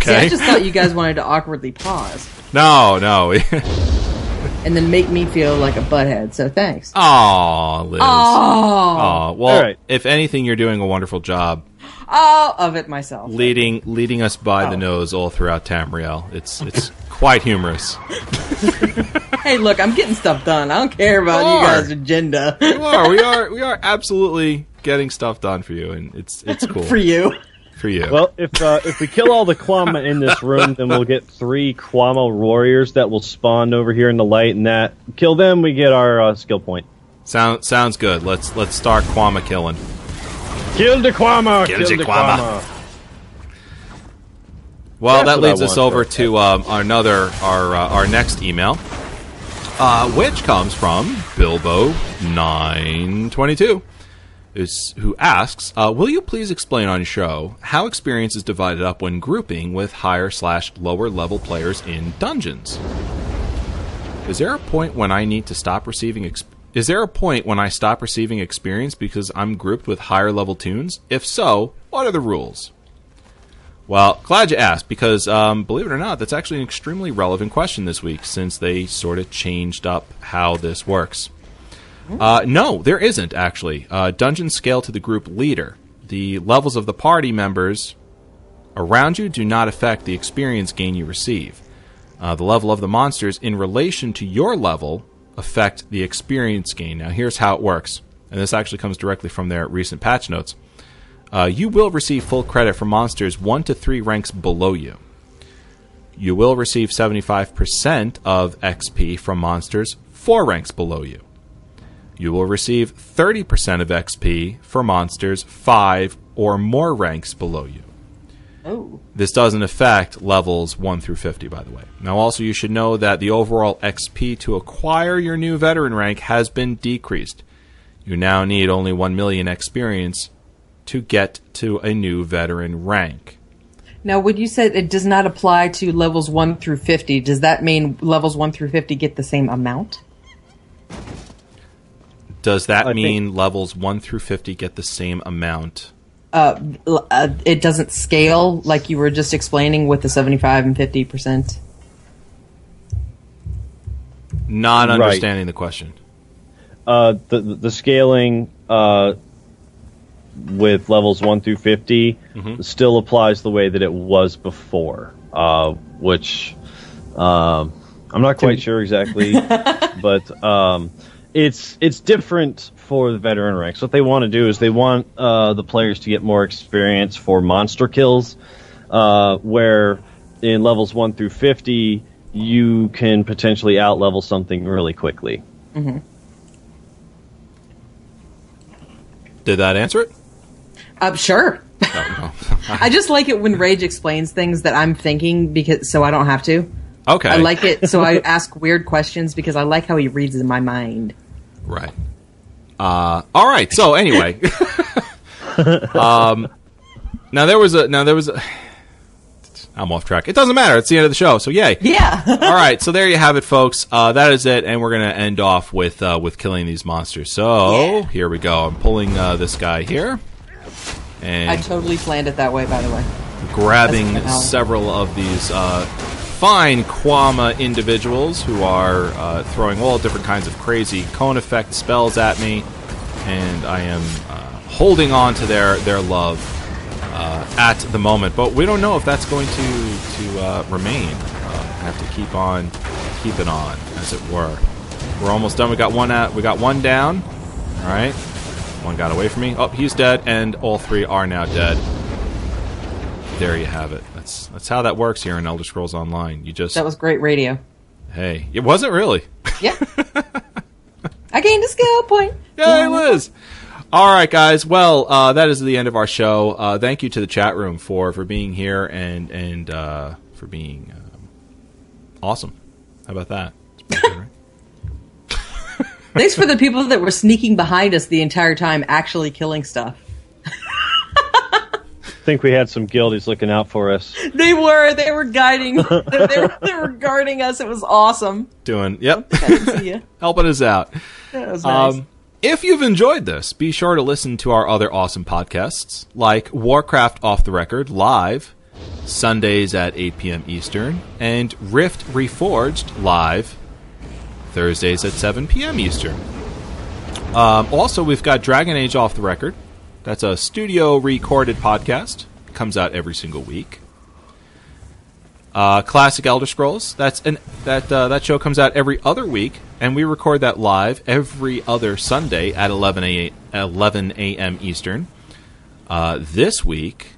See, I just thought you guys wanted to awkwardly pause No, no. and then make me feel like a butthead. So thanks. Aw, Liz. Oh, Aw, well, All right. if anything, you're doing a wonderful job all of it myself. leading leading us by the Oh. nose all throughout Tamriel. It's it's quite humorous. Hey, look, I'm getting stuff done. I don't care about You you guys' agenda You are, we are, we are absolutely getting stuff done for you, and it's it's cool for you. for you. Well, if uh, if we kill all the Kwama in this room, then we'll get three Kwama warriors that will spawn over here in the light, and that kill them, we get our uh, skill point. Sound sounds good. Let's let's start Kwama killing. Kill the Kwama! Kill Kill, the the Kwama. Kwama! Well, That's that leads us want, over though. to um, another our uh, our next email, uh, which comes from Bilbo nine twenty two, who asks, uh, "Will you please explain on your show how experience is divided up when grouping with higher slash lower level players in dungeons? Is there a point when I need to stop receiving?" Exp- is there a point when I stop receiving experience because I'm grouped with higher level toons? If so, what are the rules? Well, glad you asked because, um, believe it or not, that's actually an extremely relevant question this week since they sort of changed up how this works. Uh, no, there isn't actually. Uh, dungeons scale to the group leader. The levels of the party members around you do not affect the experience gain you receive. Uh, the level of the monsters in relation to your level affect the experience gain. Now, here's how it works, and this actually comes directly from their recent patch notes. Uh, you will receive full credit for monsters 1 to 3 ranks below you. You will receive 75% of XP from monsters 4 ranks below you. You will receive 30% of XP for monsters 5 or more ranks below you. Oh. This doesn't affect levels 1 through 50, by the way. Now, also, you should know that the overall XP to acquire your new veteran rank has been decreased. You now need only 1 million experience to get to a new veteran rank. Now, when you said it does not apply to levels 1 through 50, does that mean levels 1 through 50 get the same amount? Does that I mean levels 1 through 50 get the same amount? Uh, uh, it doesn't scale like you were just explaining with the 75 and 50%. Not Right. understanding the question. Uh, the the scaling uh, with levels one through 50 still applies the way that it was before, uh, which um, I'm not quite sure exactly, but um, it's it's different for the veteran ranks. What they want to do is they want uh, the players to get more experience for monster kills, uh, where in levels one through 50 you can potentially out level something really quickly. Did that answer it? Uh, sure. Oh, I just like it when Rage explains things that I'm thinking because so I don't have to. Okay. I like it so I ask weird questions because I like how he reads in my mind. Right. Uh, all right. So anyway, um, now there was a now there was a. I'm off track. It doesn't matter. It's the end of the show. So yay. Yeah. All right. So there you have it, folks. Uh, that is it, and we're gonna end off with uh, with killing these monsters. So Yeah. here we go. I'm pulling uh, this guy here, And I totally planned it that way, by the way. grabbing several of these uh, fine Kwama individuals who are uh, throwing all different kinds of crazy cone effect spells at me, and I am uh, holding on to their their love uh, at the moment. But we don't know if that's going to to uh, remain. Uh, I have to keep on keeping on, as it were. We're almost done. We got one at we got one down. All right. One got away from me. Oh, he's dead, and all three are now dead there you have it. That's that's how that works here in Elder Scrolls Online. You just That was great radio. hey, it wasn't really. Yeah. I gained a skill point. Yeah, it was. All right, guys. Well, uh, that is the end of our show. Uh, thank you to the chat room for for being here and and uh, for being um, awesome. How about that? Good, right? Thanks for the people that were sneaking behind us the entire time, actually killing stuff. I think we had some guildies looking out for us. They were. They were guiding. they, were, they were guarding us. It was awesome. Doing yep, I didn't see you. helping us out. That was nice. Um, if you've enjoyed this, be sure to listen to our other awesome podcasts like Warcraft Off the Record live Sundays at 8 p.m. Eastern and Rift Reforged live Thursdays at 7 p.m. Eastern. Um, also, we've got Dragon Age Off the Record. That's a studio recorded podcast. Comes out every single week. Uh, Classic Elder Scrolls. That's an that uh, that show comes out every other week, and we record that live every other Sunday at 11 a 11 a.m. Eastern. Uh, this week,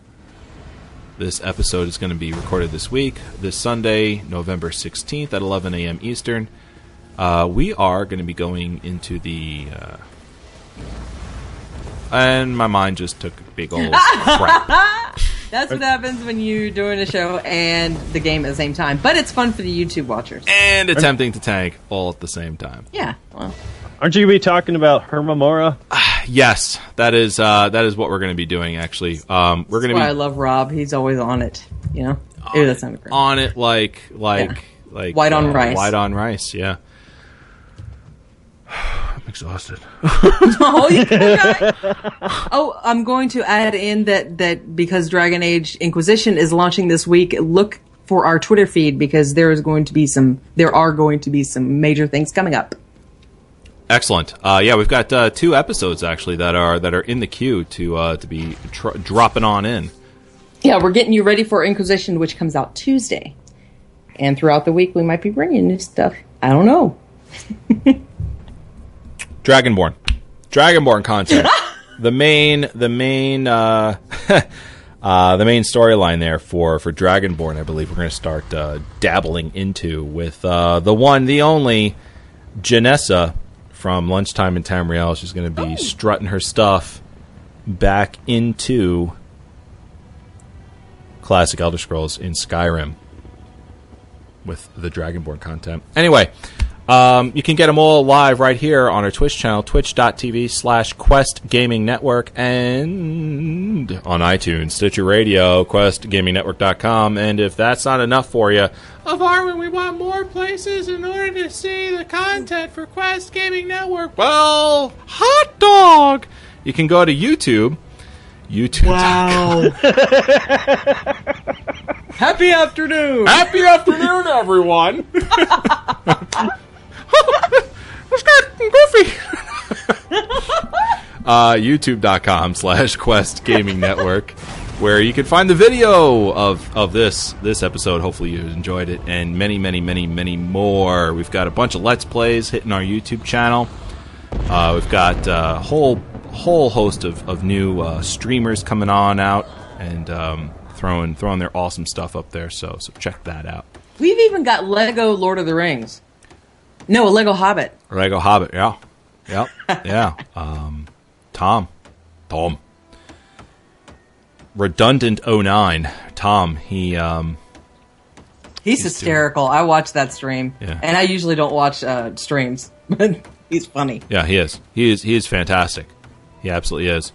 this episode is going to be recorded this week, this Sunday, November 16th at 11 a.m. Eastern. Uh, we are going to be going into the. And my mind just took a big old crap. That's what happens when you're doing a show and the game at the same time. But it's fun for the YouTube watchers. And attempting to tank all at the same time. Yeah. Well, Aren't you going to be talking about Hermaeus Mora? Yes, that is uh, that is what we're going to be doing. Actually, um, we're going that's why I love Rob. He's always on it. You know. Ew, that sounded great. on it like like Yeah. like White on uh, rice. White on rice. Yeah. I'm exhausted. oh, you oh, I'm going to add in that that because Dragon Age Inquisition is launching this week, look for our Twitter feed because there is going to be some there are going to be some major things coming up. Excellent. Uh, yeah, we've got uh, two episodes actually that are that are in the queue to uh, to be tr- dropping on in. Yeah, we're getting you ready for Inquisition, which comes out Tuesday. And throughout the week, we might be bringing new stuff. I don't know. Dragonborn, Dragonborn content. the main, the main, uh, uh, the main storyline there for for Dragonborn, I believe we're going to start uh, dabbling into with uh, the one, the only Janessa from Lunchtime in Tamriel. She's going to be strutting her stuff back into classic Elder Scrolls in Skyrim with the Dragonborn content. Anyway, Um, you can get them all live right here on our Twitch channel, twitch.tv slash Quest Gaming Network, and on iTunes, Stitcher Radio, QuestGamingNetwork.com. And if that's not enough for you, Evarwyn, we want more places in order to see the content for Quest Gaming Network. Well, hot dog! You can go to YouTube. YouTube. Wow. Happy afternoon. Happy afternoon, everyone! Let's get goofy. uh, YouTube.com slash Quest Gaming Network, where you can find the video of, of this this episode. Hopefully you enjoyed it, and many, many, many, many more. We've got a bunch of Let's Plays hitting our YouTube channel. Uh, we've got a whole whole host of, of new uh, streamers coming on out and um, throwing throwing their awesome stuff up there. So so check that out. We've even got Lego Lord of the Rings. No, a Lego Hobbit. Lego Hobbit, yeah, yep, yeah. Um, Tom, Tom, redundant 09. Tom, he um, He's, hysterical. I watch that stream, Yeah. and I usually don't watch uh, streams, but he's funny. yeah, he is, he is, he is fantastic. He absolutely is.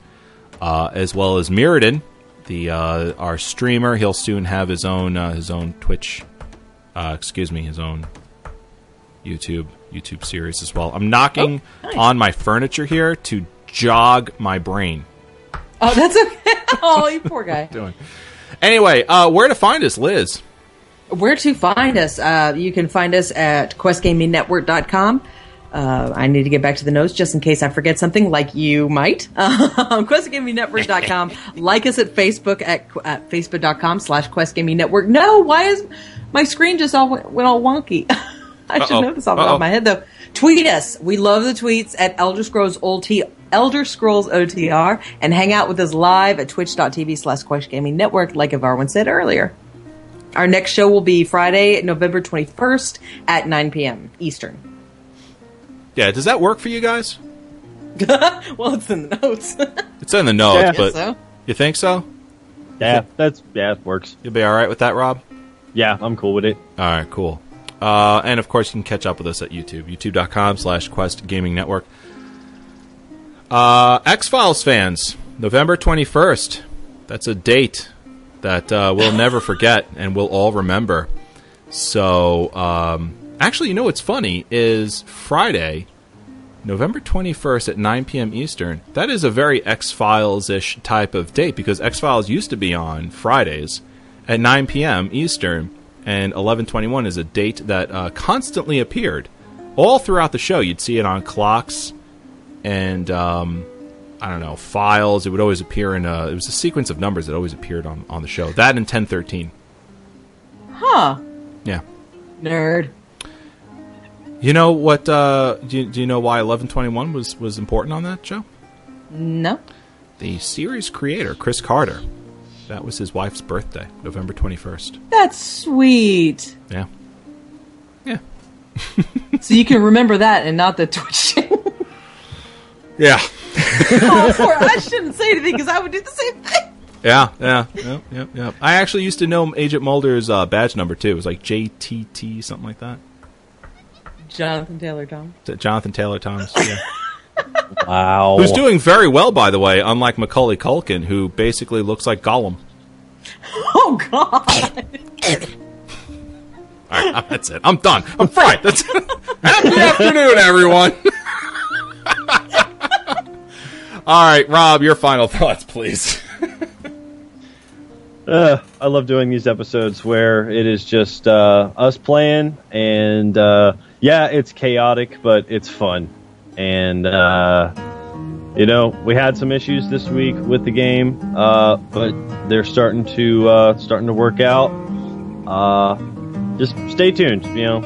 Uh, as well as Mirrodin, the uh, our streamer. He'll soon have his own uh, his own Twitch, uh, excuse me, his own YouTube YouTube series as well. I'm knocking Oh, nice. on my furniture here to jog my brain. Oh, that's okay. oh, you poor guy. doing. Anyway, uh, where to find us, Liz? Where to find us? Uh, you can find us at questgamingnetwork.com. Uh, I need to get back to the notes just in case I forget something, like you might. Um, questgamingnetwork.com. like us at Facebook at, at facebook.com slash questgamingnetwork. No, why is my screen just all went, went all wonky? I should Uh-oh. know this off the top of my head though. Tweet us. We love the tweets at Elder Scrolls OT, Elder Scrolls OTR, and hang out with us live at twitch.tv slash Quest Gaming Network, like Evarwyn said earlier. Our next show will be Friday, November 21st at 9 p.m. Eastern. Yeah, does that work for you guys? well, it's in the notes. It's in the notes, Yeah. but so. you think so? Yeah, that's yeah, it works. You'll be all right with that, Rob? Yeah, I'm cool with it. All right, cool. Uh, and of course, you can catch up with us at YouTube, youtube.com slash Quest Gaming Network. Uh, X Files fans, November 21st. That's a date that uh, we'll never forget and we'll all remember. So, um, actually, you know what's funny is Friday, November 21st at 9 p.m. Eastern. That is a very X Files ish type of date because X Files used to be on Fridays at 9 p.m. Eastern, and 1121 is a date that uh, constantly appeared all throughout the show. You'd see it on clocks and um, I don't know files. It would always appear in a. It was a sequence of numbers that always appeared on on the show. That and 1013. Huh. Yeah. Nerd. You know what? Uh, do, you, do you know why 1121 was was important on that show? No. The series creator, Chris Carter. That was his wife's birthday, November 21st. That's sweet. Yeah. Yeah. So you can remember that and not the Twitch. Yeah. oh, poor, I shouldn't say anything because I would do the same thing. Yeah, yeah, yep, yep, yep. I actually used to know Agent Mulder's uh, badge number too. It was like JTT, something like that. Jonathan Taylor Thomas. Jonathan Taylor Thomas. Yeah. Wow. Who's doing very well, by the way, unlike Macaulay Culkin, who basically looks like Gollum. Oh God. All right, that's it. I'm done. I'm fried. That's Happy afternoon, everyone. All right, Rob, your final thoughts, please. Uh, I love doing these episodes where it is just uh, us playing, and uh, yeah, it's chaotic, but it's fun. And uh, you know, we had some issues this week with the game, uh, but they're starting to uh, starting to work out. Uh, just stay tuned. You know,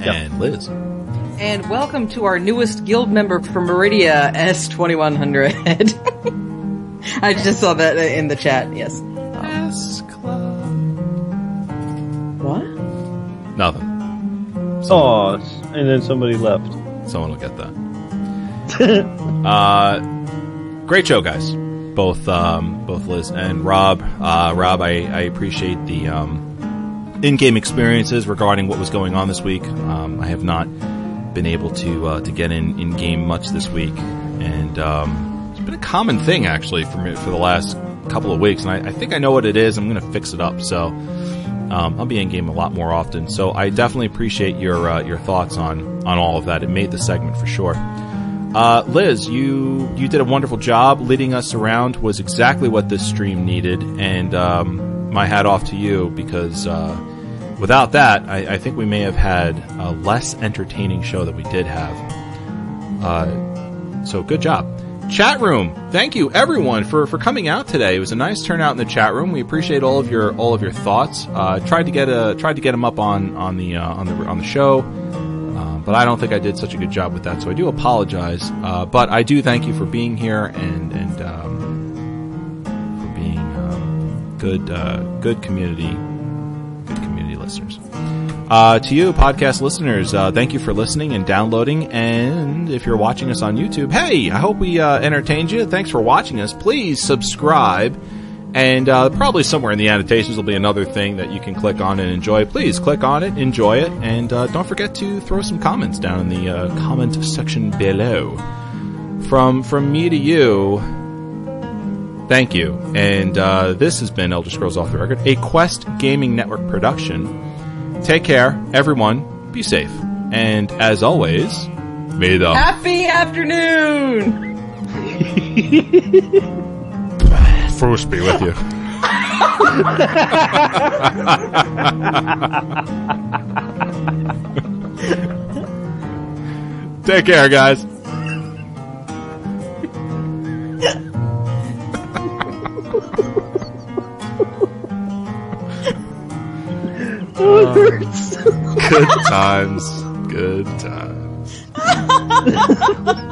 And Liz. and welcome to our newest guild member from Meridia, S2100. I just saw that in the chat. Yes. What? Nothing. oh, and then somebody left. Someone will get that. uh, great show, guys. Both um, both Liz and Rob. Uh, Rob, I, I appreciate the um, in-game experiences regarding what was going on this week. Um, I have not been able to uh, to get in in game much this week, and um, it's been a common thing actually for me for the last couple of weeks, and I, I think I know what it is. I'm going to fix it up, so um, I'll be in game a lot more often. So I definitely appreciate your uh, your thoughts on on all of that. It made the segment for sure. Uh, Liz, you you did a wonderful job leading us around. Was exactly what this stream needed, and um, my hat off to you because uh, without that, I, I, think we may have had a less entertaining show than we did have. Uh, so good job. Chat room, thank you everyone for, for coming out today. It was a nice turnout in the chat room. We appreciate all of your all of your thoughts. Uh, tried to get a tried to get them up on on the uh, on the on the show, uh, but I don't think I did such a good job with that. So I do apologize. Uh, but I do thank you for being here and and um, for being um, good uh, good community good community listeners. Uh, to you, podcast listeners, uh, thank you for listening and downloading. And if you're watching us on YouTube, hey, I hope we uh, entertained you. Thanks for watching us. Please subscribe. And uh, probably somewhere in the annotations will be another thing that you can click on and enjoy. Please click on it, enjoy it, and uh, don't forget to throw some comments down in the uh, comment section below. From from me to you, thank you. And this has been Elder Scrolls Off the Record, a Quest Gaming Network production. Take care, everyone. Be safe. And as always, may the happy afternoon. Force be with you. Take care, guys. Oh, it hurts. Good times. Good times.